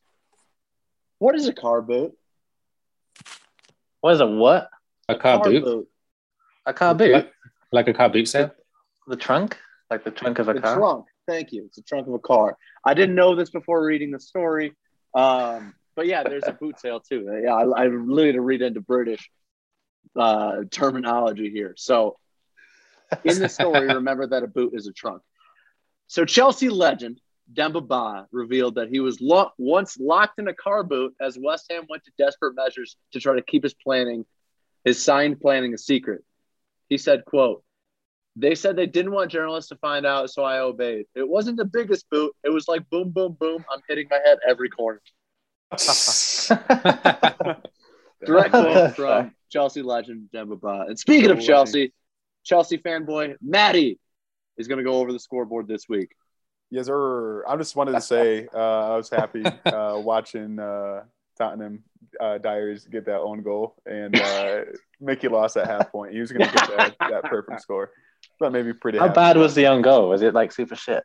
What is a car boot? what is a what? A car boot, A car boot? like, like a car boot sale. the trunk? Like the trunk of a the car? trunk. Thank you. It's the trunk of a car. I didn't know this before reading the story. Um, but yeah, there's a boot sale too. Yeah, I, I really had to read into British uh, terminology here. So in the story, remember that a boot is a trunk. So Chelsea legend Demba Ba revealed that he was lo- once locked in a car boot as West Ham went to desperate measures to try to keep his planning, his signed planning, a secret. He said, "quote They said they didn't want journalists to find out, so I obeyed. It wasn't the biggest boot. It was like boom, boom, boom. I'm hitting my head every corner." Direct quote from Chelsea legend Demba Ba. And speaking of Chelsea, Chelsea fanboy Maddie is going to go over the scoreboard this week. Yes, sir. I just wanted to say uh, I was happy uh, watching uh, Tottenham uh, Diaries get that own goal, and uh, Mickey lost at half point. He was going to get that, that perfect score, but maybe pretty. How happy. bad was the own goal? Was it like super shit?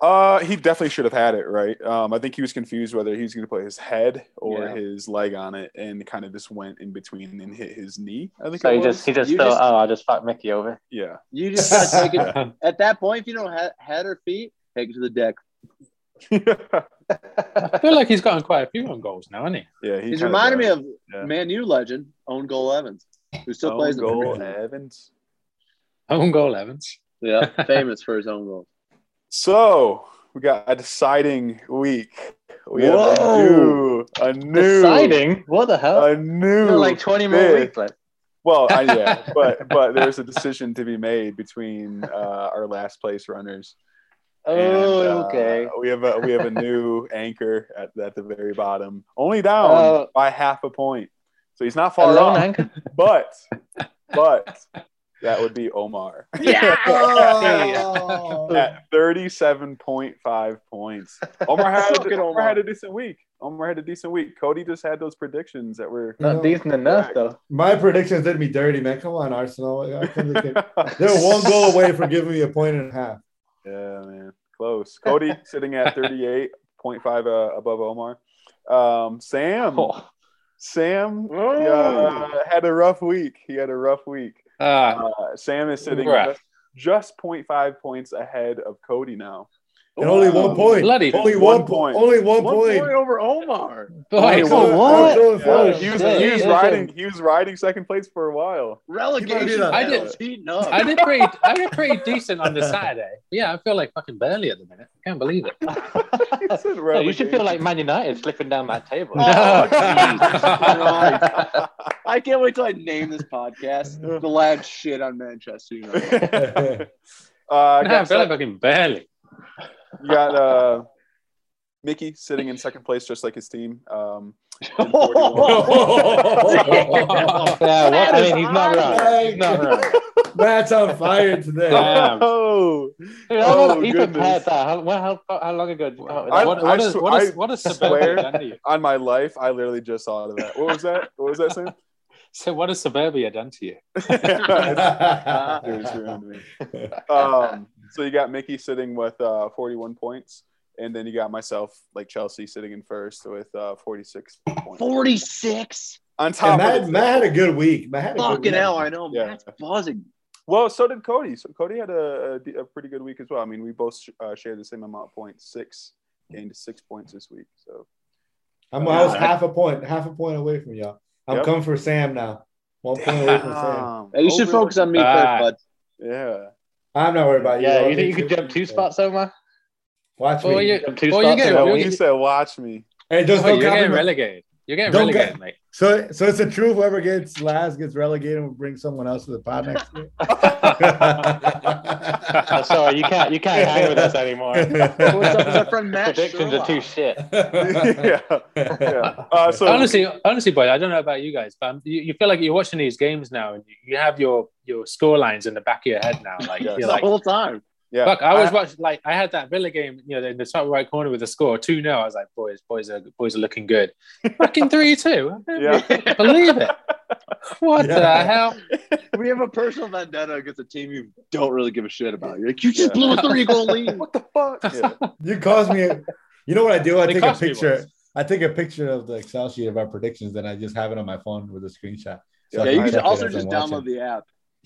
Uh, he definitely should have had it right. Um, I think he was confused whether he was going to put his head or Yeah. his leg on it, and kind of just went in between and hit his knee. I think So it he was. just he just You thought, just- oh, I'll just fuck Mickey over. yeah. You just got to take it at that point. If you don't have head or feet, take it to the deck. I feel like he's gotten quite a few on goals now, hasn't he? yeah, he He's kinda reminding me of Yeah. Man U legend Own Goal Evans, who still Own plays in the goal Premier Evans. Own goal, Evans. Yeah, famous for his own goals. So we got a deciding week. We have a Whoa. new, a new, Deciding? What the hell? a new. There are like 20 more bid. weeks left. Well, I, yeah, but but there's a decision to be made between uh, our last place runners. Oh, And, uh, okay. we have a we have a new anchor at, at the very bottom, only down Oh. by half a point. So he's not A far lone off. anchor? But but That would be Omar. Oh. At 37.5 points. Omar had, Fucking Omar Omar. had a decent week. Omar had a decent week. Cody just had those predictions that were. Not No. decent enough though. My predictions did me dirty, man. Come on, Arsenal. How come they can- They're one goal away from giving me a point and a half. Yeah, man. Close. Cody sitting at 38.5 uh, above Omar. Um, Sam. Oh. Sam uh, had a rough week. He had a rough week. Ah, Uh, Sam is sitting just, just 0.5 points ahead of Cody now. And only one point. Bloody- only One one point. point. Only one, One point. point over Omar. boy, I'm so what? I'm Yeah, for Oh, it. he was, shit. he was Yeah. riding. He was riding second place for a while. Relegation. I did- battles heating. I did pretty. I did pretty decent on the Saturday. Yeah, I feel like fucking barely at the minute. I can't believe it. He said Yeah, you should feel like Man United slipping down that table. Oh, Jesus I can't wait till I name this podcast. The lad shit on Manchester United. uh, I No, I feel like fucking barely. You got uh, Mickey sitting in second place, just like his team. Um, yeah, well, I mean, he's not wrong. He's not wrong. Matt's on fire today. Damn. oh, Dude, how Oh, long- he goodness. prepared that. How, how, how long ago did you come up with I- that? What, what, I is, what, is, I what is suburbia done to you? on my life, I literally just thought of that. What was that? What was that, Sam? So, what has suburbia done to you? There's around me. um, so you got Mickey sitting with uh, 41 points, and then you got myself, like Chelsea, sitting in first with uh, 46 points. 46? On top Matt, of Matt had a good week. Matt had a good Fucking week. hell, I know. Yeah. Matt's buzzing. well, so did Cody. So Cody had a, a, a pretty good week as well. I mean, we both uh, shared the same amount of points, six, gained six points this week. So I'm, I was Yeah. half a point, half a point away from y'all. I'm Yep. coming for Sam now. One point away from Sam. Hey, you should focus on me Ah. first, Yeah. I'm not worried about you. Yeah, you think you could jump two spots, Omar? Watch Well, me. you, Jump two well, spots get, in you, when week? you said watch me, Hey, just well, don't you're copy getting my- relegated. You're getting Don't relegated, get- mate. So, so it's the truth. Whoever gets last gets relegated and will bring someone else to the pod next year. Oh, sorry, you can't you can't hang with us anymore. What's up with our friend Matt Predictions are too shit. yeah, yeah. Uh, so honestly, honestly, boy, I don't know about you guys, but um, you, you feel like you're watching these games now, and you, you have your your score lines in the back of your head now. Like Yes. you're the like, whole time. yeah, fuck. I was watching like I had that Villa game, you know, in the top right corner with the score two 0 I was like, boys, boys are boys are looking good. Fucking three two. Yeah. believe it. What the hell? We have a personal vendetta against a team you don't really give a shit about. You're like, you just Yeah. blew a three goal lead. what the fuck? Yeah. you caused me. A, you know what I do? I They take a picture. I take a picture of the Excel sheet of our predictions, and I just have it on my phone with a screenshot. So Yeah, you can also just I'm watching. download the app.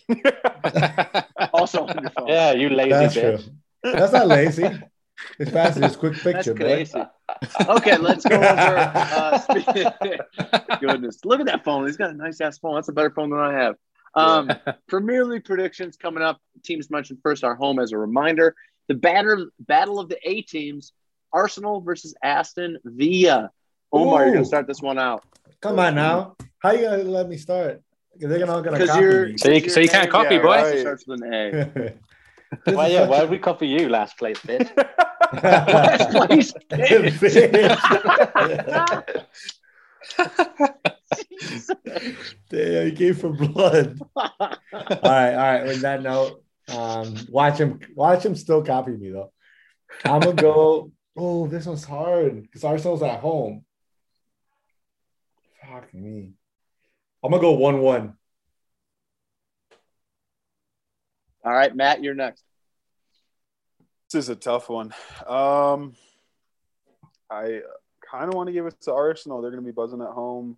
Also on your phone. Yeah, you lazy That's bitch. true. That's not lazy. It's fast. It's quick That's picture, boy. Okay, let's go over. Uh, Goodness, look at that phone. He's got a nice ass phone. That's a better phone than I have. Um, Premier League predictions coming up. Teams mentioned first our home as a reminder. The battle battle of the A teams: Arsenal versus Aston Villa. Omar, you're gonna start this one out Come on now. How you gonna let me start? Because they're all gonna because copy you're. me. So you- so you can't copy, Yeah, boy. right. Starts with an A. Why, yeah, why did we copy you last place, bitch? Last place. Damn, he came for blood. all right, all right. With that note, um, watch him. Watch him still copy me though. I'm gonna go. Oh, this one's hard because Arsenal's at home. Fuck me. I'm gonna go one-one. All right, Matt, you're next. This is a tough one. Um, I kind of want to give it to Arsenal. They're going to be buzzing at home.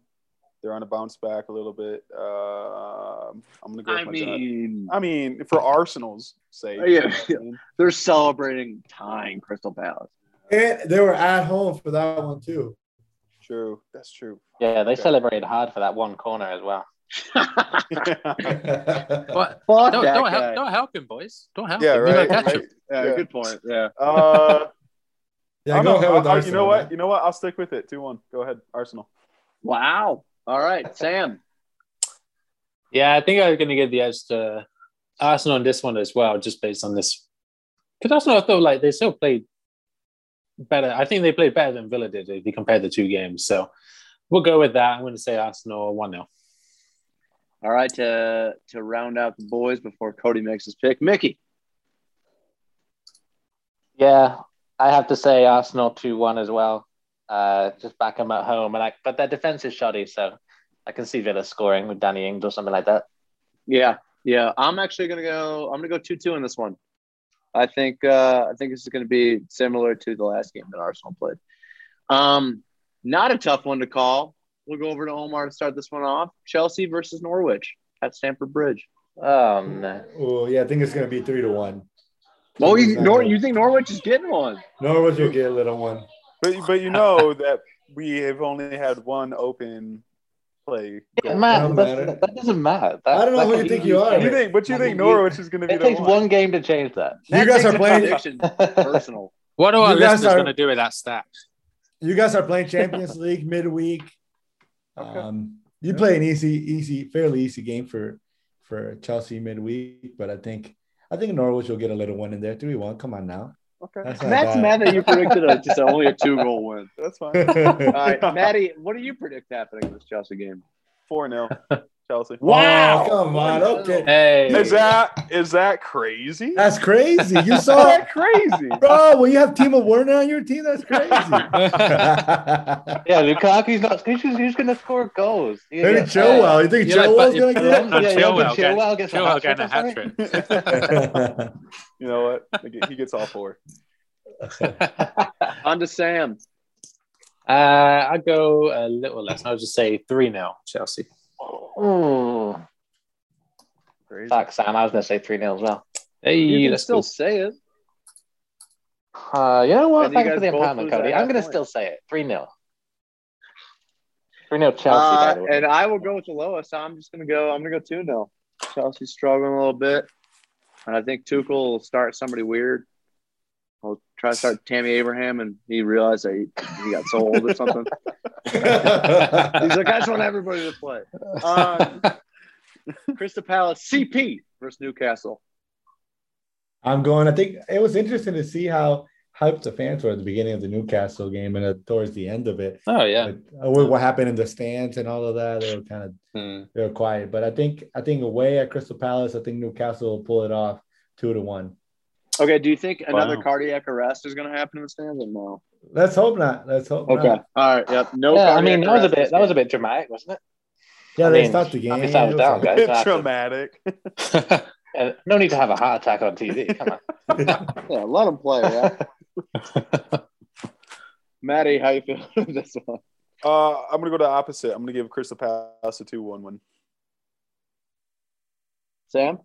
They're on a bounce back a little bit. Uh, I'm going to go. I with my gut. mean, I mean, for Arsenal's sake. Yeah, yeah. they're celebrating tying Crystal Palace. And they were at home for that one too. True. That's true. Yeah, they Okay. celebrated hard for that one corner as well. What? Fuck Don't, don't, help, don't help him, boys. Don't help yeah, him. You're right. catch right. him. Yeah, Yeah. good point. Yeah. Uh, yeah, I go don't know. ahead with I'll- I'll- Arsenal. you know what? man. You know what? I'll stick with it. Two one. Go ahead, Arsenal. Wow. All right, Sam. Yeah, I think I'm going to give the edge to Arsenal on this one as well, just based on this. Because Arsenal, I thought like they still played better. I think they played better than Villa did if you compare the two games. So we'll go with that. I'm going to say Arsenal 1 0. All right, to to round out the boys before Cody makes his pick, Mickey. Yeah, I have to say Arsenal two one as well. Uh, just back them at home, and I, but their defense is shoddy, so I can see Villa scoring with Danny Ings or something like that. Yeah, yeah. I'm actually gonna go. I'm gonna go two two in this one. I think uh, I think this is gonna be similar to the last game that Arsenal played. Um, not a tough one to call. We'll go over to Omar to start this one off. Chelsea versus Norwich at Stamford Bridge. Um, oh no! Oh yeah, I think it's gonna be three to one. Oh, you, Nor- you think Norwich is getting one? Norwich will get a little one. But but you know that we have only had one open play. Yeah. Matt, Don't that's- matter. that doesn't matter. That, I don't know who you think you are, You think, but you I think mean, Norwich is going to be It takes one? one game to change that. You guys are playing. makes the prediction personal. What are our You listeners are- going to do with that stat? You guys are playing Champions League midweek. Um, you play an easy, easy, fairly easy game for for Chelsea midweek, but I think I think Norwich will get a little one in there. Three one. Come on now. Okay, That's Matt's bad. mad that you predicted a, just only a two goal win. that's fine. All right, Maddie, what do you predict happening in this Chelsea game? Four 0 Chelsea. Wow! come on. Okay, Hey, Is that is that crazy? that's crazy. You saw, that crazy? bro. When you have Timo Werner on your team, that's crazy. Yeah, Lukaku's not. Who's, who's going to score goals? You Maybe get, Chilwell. You think You're Chilwell's gonna Yeah, get? yeah, Chilwell yeah, get- Chilwell gets a hat-trick getting hat. You know what? He gets all four. On to Sam. Uh, I go a little less. I'll just say 3 0 Chelsea. Ooh. Crazy. Fuck, Sam. I was going to say 3 0 as well. Hey, You can let's still go. say it. Uh, you know what? And you Thank you for the both empowerment, Cody. I'm going to still say it 3 0. 3 0 Chelsea, by Uh, the way. and I will go with the lowest. I'm just gonna go. I'm gonna go two 0 Chelsea's struggling a little bit, and I think Tuchel will start somebody weird. He'll try to start Tammy Abraham, and he realized that he, he got sold or something. He's like, I just want everybody to play. Um, Crystal Palace CP versus Newcastle. I'm going. I think it was interesting to see how hyped the fans were at the beginning of the Newcastle game and uh, towards the end of it. Oh, yeah. But, uh, what what happened in the stands and all of that, they were kind of Hmm. they were quiet. But I think I think away at Crystal Palace, I think Newcastle will pull it off two to one. Okay, do you think another Wow. cardiac arrest is going to happen in the stands or no? Let's hope not. Let's hope not. Okay, not. all right, yep. No. yeah, I mean, that was a bit that was a bit dramatic, wasn't it? Yeah, I they mean, stopped the game. knock yourselves It was down, like- guys. It's That's- dramatic. No need to have a heart attack on TV. Come on. Yeah, let them play. Yeah. Maddie, how you feel with this one? Uh, I'm gonna go to the opposite. I'm gonna give Crystal Palace a two-one win. Sam?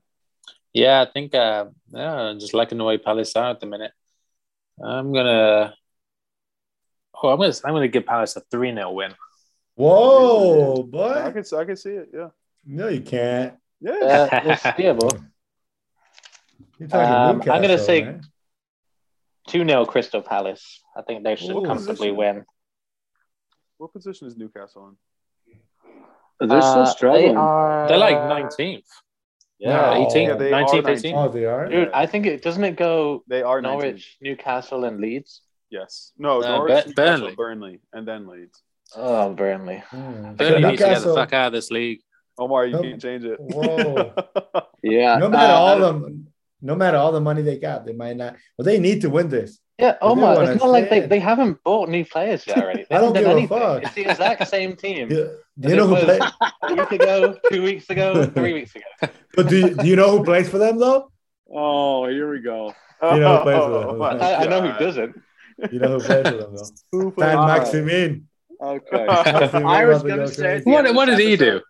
Yeah, I think uh, yeah, just liking the way Palace are at the minute. I'm gonna. Oh, I'm gonna. I'm gonna give Palace a three 0 win. Whoa, but I can. I could see it. Yeah. No, you can't. Yeah. Uh, it's doable. You're talking Um, I'm gonna say- man. 2 0 Crystal Palace. I think they should Ooh. comfortably win. What position is Newcastle on? They're still Uh, struggling. They are, They're like 19th. Yeah, No. 18th, Yeah, they are 19th, 19th. 18th. Oh, they are. Dude, I think it doesn't it go They are 19th. Norwich, Newcastle, and Leeds. Yes. No, Uh, Norwich, Bur- Newcastle, Burnley. Burnley, and then Leeds. Oh, Burnley. Hmm. Burnley needs to get the fuck out of this league. Omar, you No. can't change it. Whoa. yeah. No matter uh, all the, no matter all the money they got, they might not. Well, they need to win this. Yeah, they my! It's not like they, they haven't bought new players yet already. They I don't haven't done give a fuck. It's the exact same team. Do, do you know it who was play? a week ago, two weeks ago, three weeks ago. But do you, do you know who plays for them though? Oh, here we go. You know who plays for oh them. Oh, I, I know who doesn't. You know who plays for them though? Who Fan Maximin. Okay. Maximin I was gonna say crazy. at the What, what this did he do?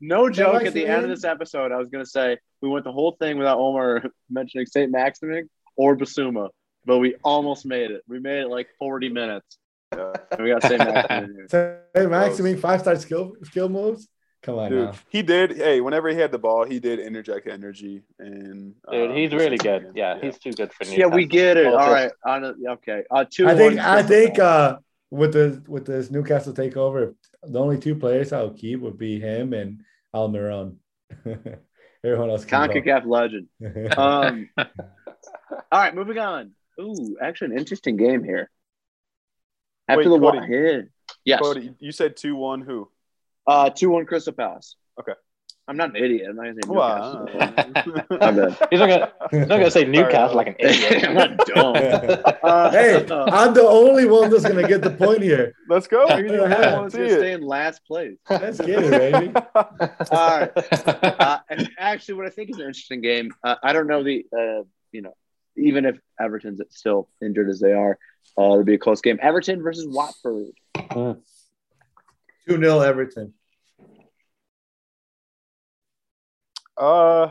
No joke. At the end of this episode, I was gonna say we went the whole thing without Omar mentioning Saint Maximin or Basuma, but we almost made it. We made it like 40 minutes, Yeah. and we got Saint Maximin here. Hey, Maximin, five star skill skill moves. Come on Dude, now. he did. Hey, whenever he had the ball, he did interject energy. And Dude, um, he's really good. again. Yeah, he's too good for me. Yeah, we get it. All right. On a, okay. Uh, two. I think I think uh with the with this Newcastle takeover, the only two players I'll keep would be him and Almiron. Everyone else can go. Concacaf legend. Um. all right, moving on. Ooh, actually, an interesting game here. After Wait, the Cody. one hit, yes, Cody, you said two one. Who? uh, two one Crystal Palace. Okay. I'm not an idiot. I'm not gonna say Well, Newcastle. uh, My bad. He's not gonna, he's not gonna say Newcastle like an idiot. I'm not dumb. Uh, hey, I'm the only one that's gonna get the point here. Let's go. Yeah. I I want was to gonna stay in last place. Let's get it, baby. All right. Uh, and actually, what I think is an interesting game. Uh, I don't know the, uh, you know, even if Everton's still injured as they are, uh, it'll be a close game. Everton versus Watford. 2 0 Everton. Uh,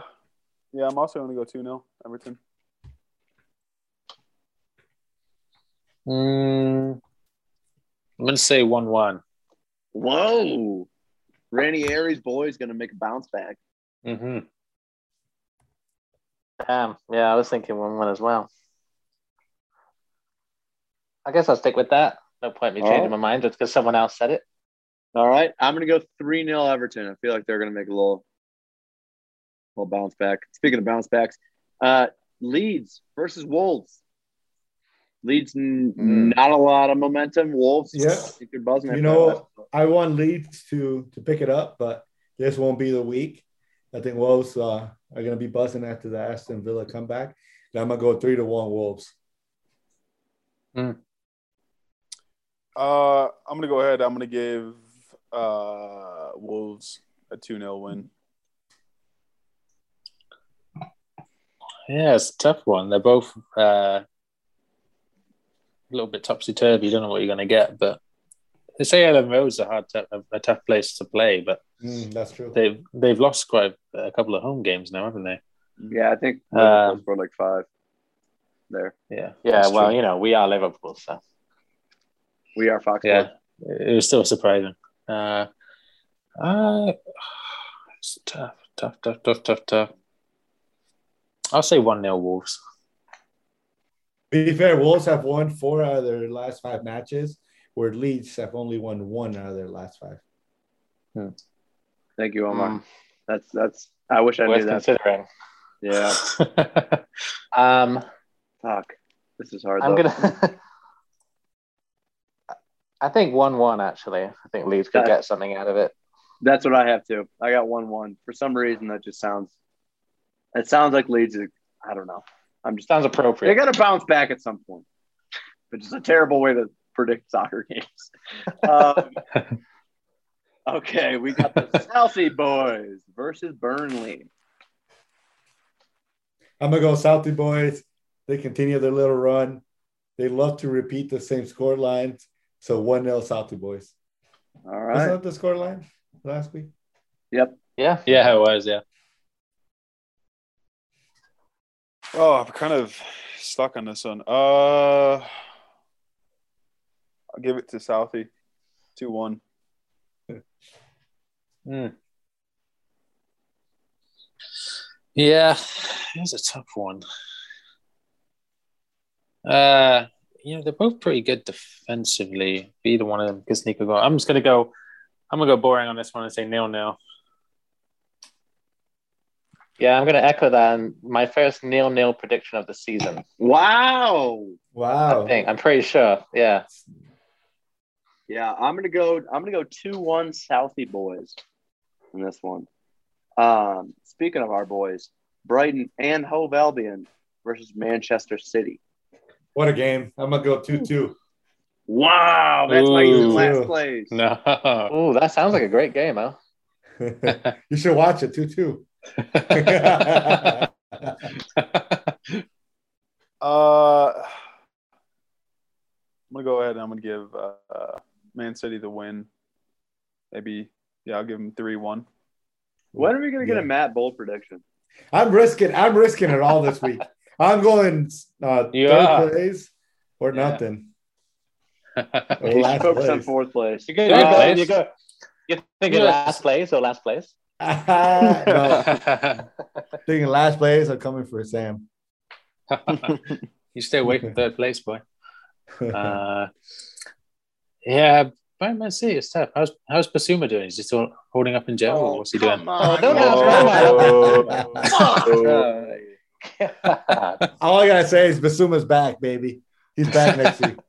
yeah, I'm also going to go 2 0 Everton. Mm, I'm gonna say one-one. Whoa. Ranieri's boy is going to make a bounce back. Mm-hmm. Damn. Yeah, I was thinking one one as well. I guess I'll stick with that. No point me changing right. my mind just because someone else said it. All right. I'm going to go 3 0 Everton. I feel like they're going to make a little, little bounce back. Speaking of bounce backs, uh, Leeds versus Wolves. Leeds, n- Mm. not a lot of momentum. Wolves, Yeah. I think they're buzzing. You know. I want Leeds to to pick it up, but this won't be the week. I think Wolves uh, are going to be buzzing after the Aston Villa comeback. And I'm going to go 3 to 1 Wolves. Uh, I'm going to go ahead. I'm going to give uh, Wolves a 2 0 win. Yeah, it's a tough one. They're both uh, a little bit topsy turvy. You don't know what you're going to get, but they say Elland Road's a hard, t- a, a tough place to play, but Mm, that's true. they've they've lost quite a couple of home games now, haven't they? Yeah, I think Um, Liverpool scored like five there. Yeah, Yeah, well, true. you know, we are Liverpool, so We are Fox. yeah, it was still surprising. Uh, uh, it's tough, tough, tough, tough, tough, tough. I'll say one 0 Wolves. To be fair, Wolves have won four out of their last five matches, where Leeds have only won one out of their last five. Thank you, Omar. mm, That's that's. I wish I worth knew that. considering. Yeah. Um, Fuck. This is hard. I'm though. gonna. I think one-one. Actually, I think Leeds could get something out of it. That's what I have too. I got one one. For some reason, that just sounds. It sounds like Leeds. Are, I don't know. I'm just. Sounds appropriate. They got to bounce back at some point. Which is a terrible way to predict soccer games. Um, okay, we got the Chelsea boys versus Burnley. I'm gonna go Southie boys. They continue their little run. They love to repeat the same score lines. So one 0 Southie boys. All right. Wasn't that the score line last week? Yep. Yeah. yeah, it was. Yeah. Oh, I'm kind of stuck on this one. Uh, I'll give it to Southie. 2 1. Mm. Yeah, it's a tough one. Uh, you know, they're both pretty good defensively. But either one of them could sneak a goal. I'm just gonna go. I'm gonna go boring on this one and say nil nil. Yeah, I'm going to echo that. And my first nil-nil prediction of the season. Wow. Wow. I think I'm pretty sure. Yeah. Yeah, I'm gonna go. I'm gonna go two one Southie boys in this one. Um, speaking of our boys, Brighton and Hove Albion versus Manchester City. What a game. I'm gonna go 2 2. Wow, that's why he's in last place. No. Oh, that sounds like a great game, huh? you should watch it 2 2. Uh, I'm gonna go ahead and I'm gonna give uh, Man City the win. Maybe, yeah, I'll give him three one. When are we gonna get Yeah. a Matt bold prediction? I'm risking. I'm risking it all this week. I'm going uh, You third place or Yeah. nothing. Or He's last focused on place. fourth place. You go. Uh, place. you go. You're thinking Yeah. last place or last place? no, thinking last place. I'm coming for Sam. you stay away from third place, boy. Uh, yeah, but Man City is tough. How's how's Basuma doing? Is he still holding up in jail, or oh, what's he doing? Come oh, on. don't Oh. God. All I gotta say is Basuma's back, baby. He's back next week.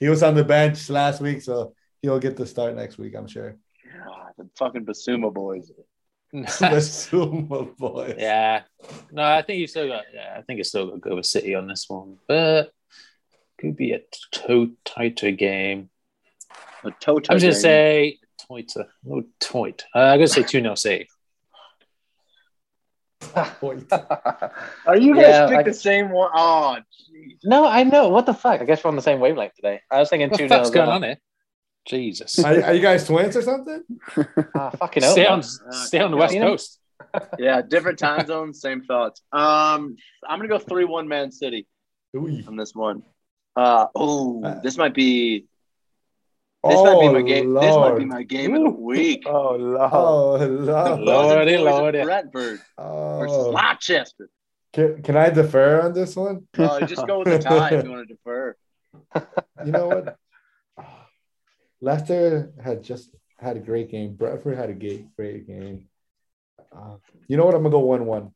He was on the bench last week, so he'll get the start next week. I'm sure. God, the fucking Basuma boys. Let's zoom, my boy. yeah. No, I think you still got. Yeah, I think you still got to go with City on this one, but could be a toe tighter game. A toe I'm just gonna say tighter. No tight. Uh, I'm gonna say two 0 City. Point. Are you guys Yeah, pick I- the same one? Oh, jeez. no, I know. What the fuck? I guess we're on the same wavelength today. I was thinking What two the fuck's 0 going on here? Jesus. Are, are you guys twins or something? Ah, fucking hell. Stay on, Uh, stay on the west you know- coast. Yeah, different time zones, same thoughts. Um, I'm gonna go three one Man City Ooh. on this one. Uh, oh, Uh, this might be this might be my game. This might be my game of the week. Oh, Lord. Oh, The Lord. Lordy, Buzzing Boys of lordy. Brentford versus Oh. Leicester. Can, can I defer on this one? Uh, just go with the tie if you want to defer. You know what? Leicester had just had a great game. Bradford had a great, great game. Uh, you know what? I'm gonna go one-one.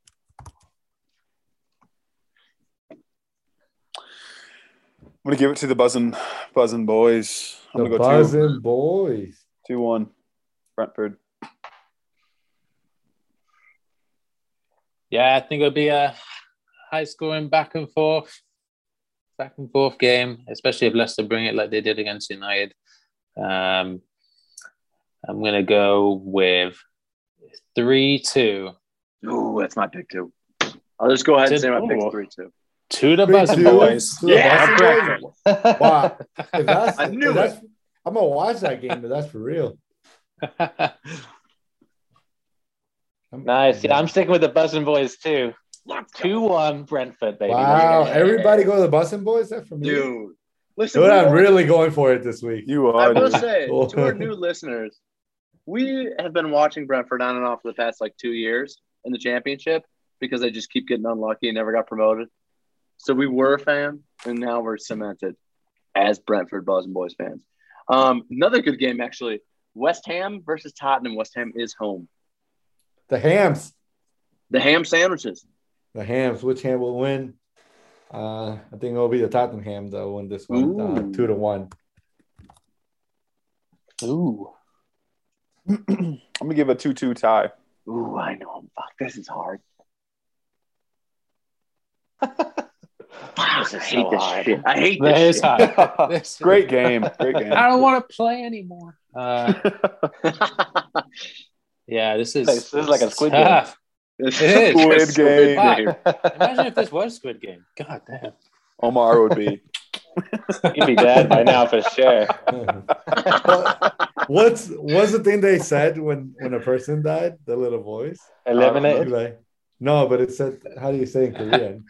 Gonna give it to the buzzing, buzzing boys. I'm The gonna go buzzing boys. Two one, Brentford. Yeah, I think it'll be a high scoring back and forth, back and forth game, especially if Leicester bring it like they did against United. Um, I'm gonna go with three two Ooh, that's my pick too. I'll just go ahead and say my pick three two. To the Three, Buzzing two, Boys. to the Yeah, Buzzing Boys. Wow. If that's, I knew if that's, I'm gonna watch that game, but that's for real. Nice. Yeah, I'm sticking with the Buzzing Boys too. Two one Brentford, baby. Wow, everybody go to the Buzzing Boys. That for me, Dude, listen. Dude, I'm really going for it this week. You are. I will dude. say Cool. to our new listeners, we have been watching Brentford on and off for the past like two years in the championship because they just keep getting unlucky and never got promoted. So we were a fan, and now we're cemented as Brentford Buzz and Boys fans. Um, another good game actually. West Ham versus Tottenham. West Ham is home. The Hams, The ham sandwiches. the Hams. Which ham will win? Uh, I think it'll be the Tottenham that will win this one, uh, two to one. Ooh. I'm gonna give a two-two tie. Ooh, I know. Fuck, this is hard. Fuck, I This is hate so this hard. shit. I hate That this is shit. hard. This- Great game. Great game. I don't want to play anymore. Uh, yeah, this is This is like a Squid Game. tough. This It is. Squid a Squid Game. Imagine if this was Squid Game. God damn. Omar would be. You'd be dead by now for sure. What's what's the thing they said when when a person died? The little voice. Eliminated. Like, no, but it said, how do you say in Korean?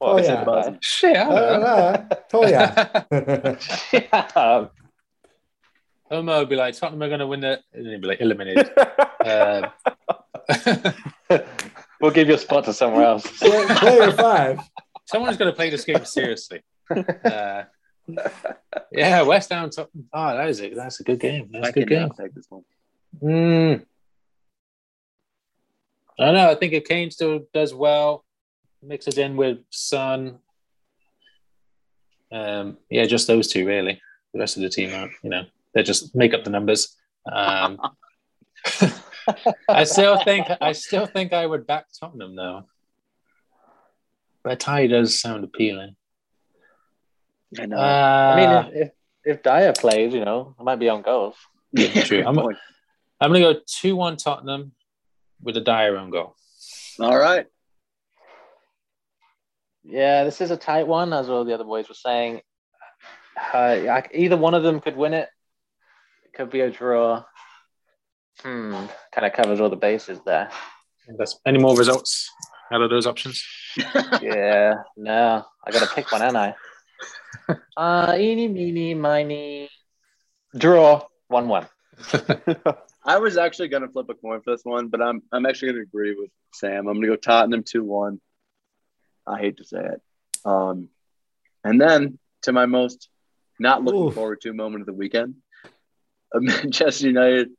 Well, Oh, it's yeah. a buzz. Shit, I don't know. Uh, Toya. Yeah. Omar would be like, Tottenham are going to win the. And he'd be like, eliminated. Um, we'll give you a spot to somewhere else. Player five. someone's going to play this game seriously. Uh, yeah, West Ham. Tottenham. Oh, that is it. That's a good game. That's I a good game. take this one. Mm. I don't know. I think if Kane still does well, mixes in with Son. Um, yeah, just those two really. The rest of the team aren't, you know, they just make up the numbers. Um, I still think I still think I would back Tottenham though. But a tie does sound appealing. I know. Uh, I mean, if, if, if Dier plays, you know, it might be on goals. yeah, true. I'm, I'm going to go 2 1 Tottenham with a Dier own goal. All right. Yeah, this is a tight one, as all the other boys were saying. Uh, either one of them could win it. It could be a draw. Hmm, kind of covers all the bases there. That's, any more results out of those options? yeah, no, I got to pick one, ain't I? Uh, eeny, meeny, miny. Draw, 1 1. I was actually going to flip a coin for this one, but I'm I'm actually going to agree with Sam. I'm going to go Tottenham two one. I hate to say it. Um, and then to my most not looking Oof. forward to moment of the weekend, uh, Manchester United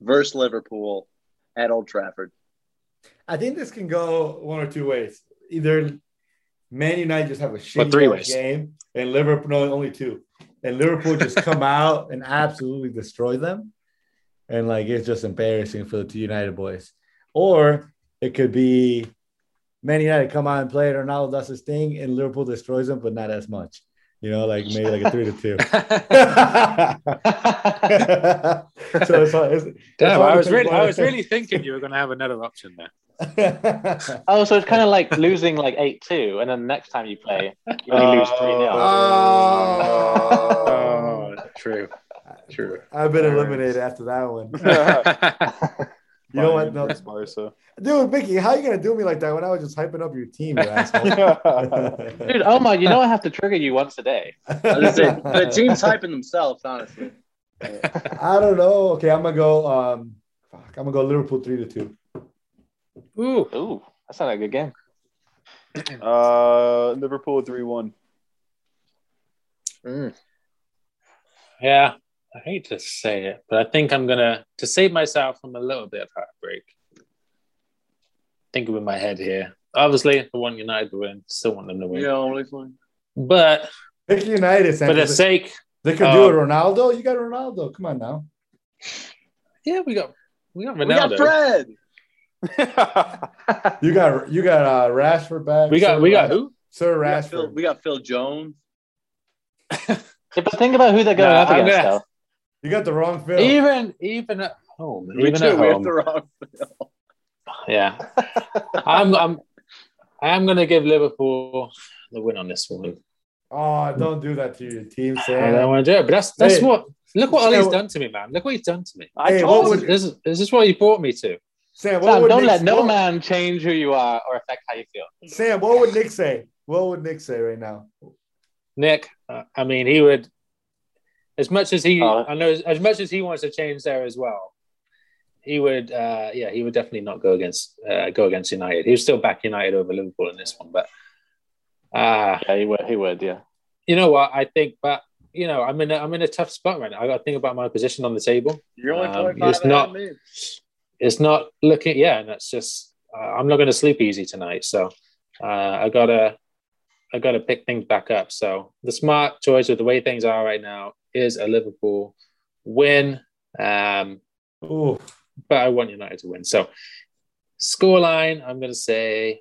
versus Liverpool at Old Trafford. I think this can go one or two ways. Either Man United just have a shitty three ways. game, and Liverpool no, only two, and Liverpool just come out and absolutely destroy them, and like it's just embarrassing for the two United boys. or it could be Man United come out and play, it, Ronaldo does his thing, and Liverpool destroys them, but not as much. You know, like maybe like a three to two. so it's, it's, it's Damn, hard I was really. I was really thinking you were going to have another option there. Oh, so it's kind of like losing like eight two, and then next time you play, you only lose three 0 Oh, true, true. I've been eliminated after that one. You know what? No, Against Barca. dude, Mickey, how are you gonna do me like that when I was just hyping up your team, you asshole? Dude, Omar, you know I have to trigger you once a day. I was gonna say, the team's hyping themselves, honestly. I don't know. Okay, I'm gonna go. Um, fuck, I'm gonna go Liverpool three to two. Ooh, Ooh, that's not a good game. Uh, Liverpool three one. Mm. yeah. I hate to say it, but I think I'm gonna to save myself from a little bit of heartbreak. Thinking with my head here. Obviously, I want United to win. Still want them to win. Yeah, only fine. But Pick United, for the sake, they could do it. um, Ronaldo, you got Ronaldo. Come on now. yeah, we got we got Ronaldo. We got Fred. You got you got uh, Rashford back. We got Sir we got Rash- who? Sir We got, Phil, Rashford. we got Phil Jones. Yeah, but think about who they're going Nah, up against, gonna- though. You got the wrong Phil. Even even at home, We even do. at We have home, the wrong. film. yeah. I'm I'm I am gonna give Liverpool the win on this one. Oh, don't do that to your team, Sam. I don't want to do it, but that's that's Hey. what. Look what Sam, Ole's done to me, man. Look what he's done to me. I Hey, told what you. would- This is, this is what he brought me to. Sam, what Sam, would don't Nick, let no man change who you are or affect how you feel. Sam, what would Nick say? What would Nick say right now? Nick, uh, I mean, he would, as much as he, Oh. I know, as, as much as he wants to change there as well, he would, uh, yeah, he would definitely not go against uh, go against United. He was still back United over Liverpool in this one, but uh, Yeah, he would. He would. Yeah. you know what? I think, but you know, I'm in a, I'm in a tough spot right now. I got to think about my position on the table. You're only Um, 25 it's not- me. It's not looking, yeah, and that's just uh, I'm not going to sleep easy tonight, so uh, I gotta I gotta pick things back up. So the smart choice with the way things are right now is a Liverpool win, um, Ooh, but I want United to win. So scoreline, I'm going to say.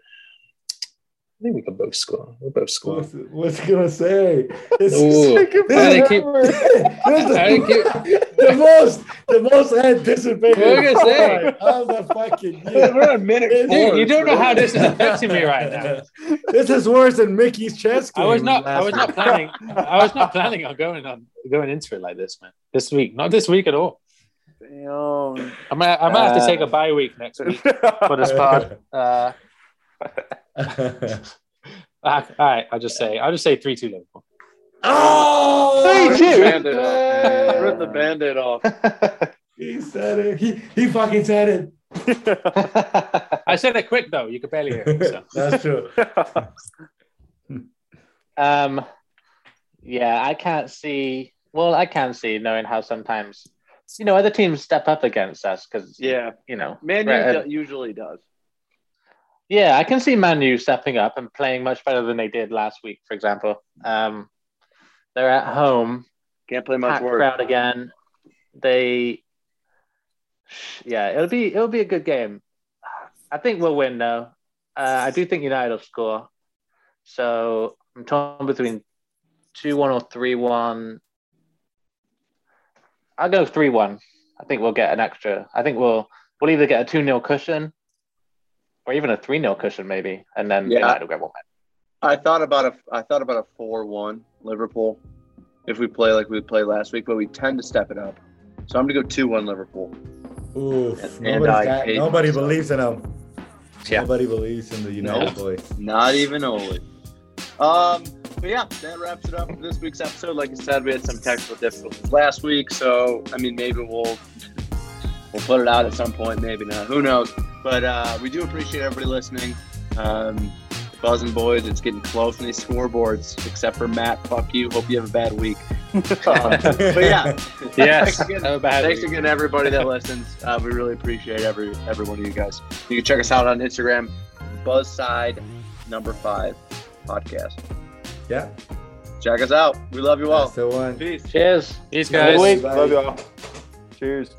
I think we can both score. We'll both score. what's, what's he gonna say? This Ooh. this I is- keep- I keep- the most the most anticipated What are you gonna say? of the fucking year. We're on minute Dude, four. Dude, you don't know how this is affecting me right now. This is worse than Mickey's chess game. I was not. I was not planning. I was not planning on going on going into it like this, man. This week, not this week at all. Damn. I might. I might have to Uh, take a bye week next week for this pod. Uh, all right. I'll just say. I'll just say three two Liverpool. Oh, Three, two. Band-Aid off. Rip the band-aid off. He said it. He he fucking said it. I said it quick though. You could barely hear. It, so. That's true. um, yeah, I can't see. Well, I can see knowing how sometimes you know other teams step up against us because Yeah, you know Man U Right. do- usually does. Yeah, I can see Man U stepping up and playing much better than they did last week, for example. Um, they're at home, Can't play much packed worse. crowd again. They, yeah, it'll be it'll be a good game. I think we'll win though. Uh, I do think United will score. So I'm torn between two one or three one. I'll go three one. I think we'll get an extra. I think we'll we'll either get a two 0 cushion or even a three 0 cushion maybe, and then Yeah. United will get one. I thought about a I thought about a four-one Liverpool if we play like we played last week, but we tend to step it up. So I'm gonna go two-one Liverpool. Oof. And I got- nobody believes in him. Yeah. Nobody believes in the United No. boys. Not even Ole. Um, but yeah, that wraps it up for this week's episode. Like I said, we had some technical difficulties last week, so I mean, maybe we'll we'll put it out at some point, maybe not. Who knows? But uh, we do appreciate everybody listening. Um, buzzing boys, it's getting close in these scoreboards. Except for Matt, fuck you. Hope you have a bad week. Um, but yeah, Yes. Thanks again. Have a bad Thanks again, everybody that listens. Uh, we really appreciate every every one of you guys. You can check us out on Instagram, Buzzside Number Five Podcast. Yeah. Check us out. We love you all. That's the one. Peace. Cheers. These guys. good week. Love y'all. Cheers.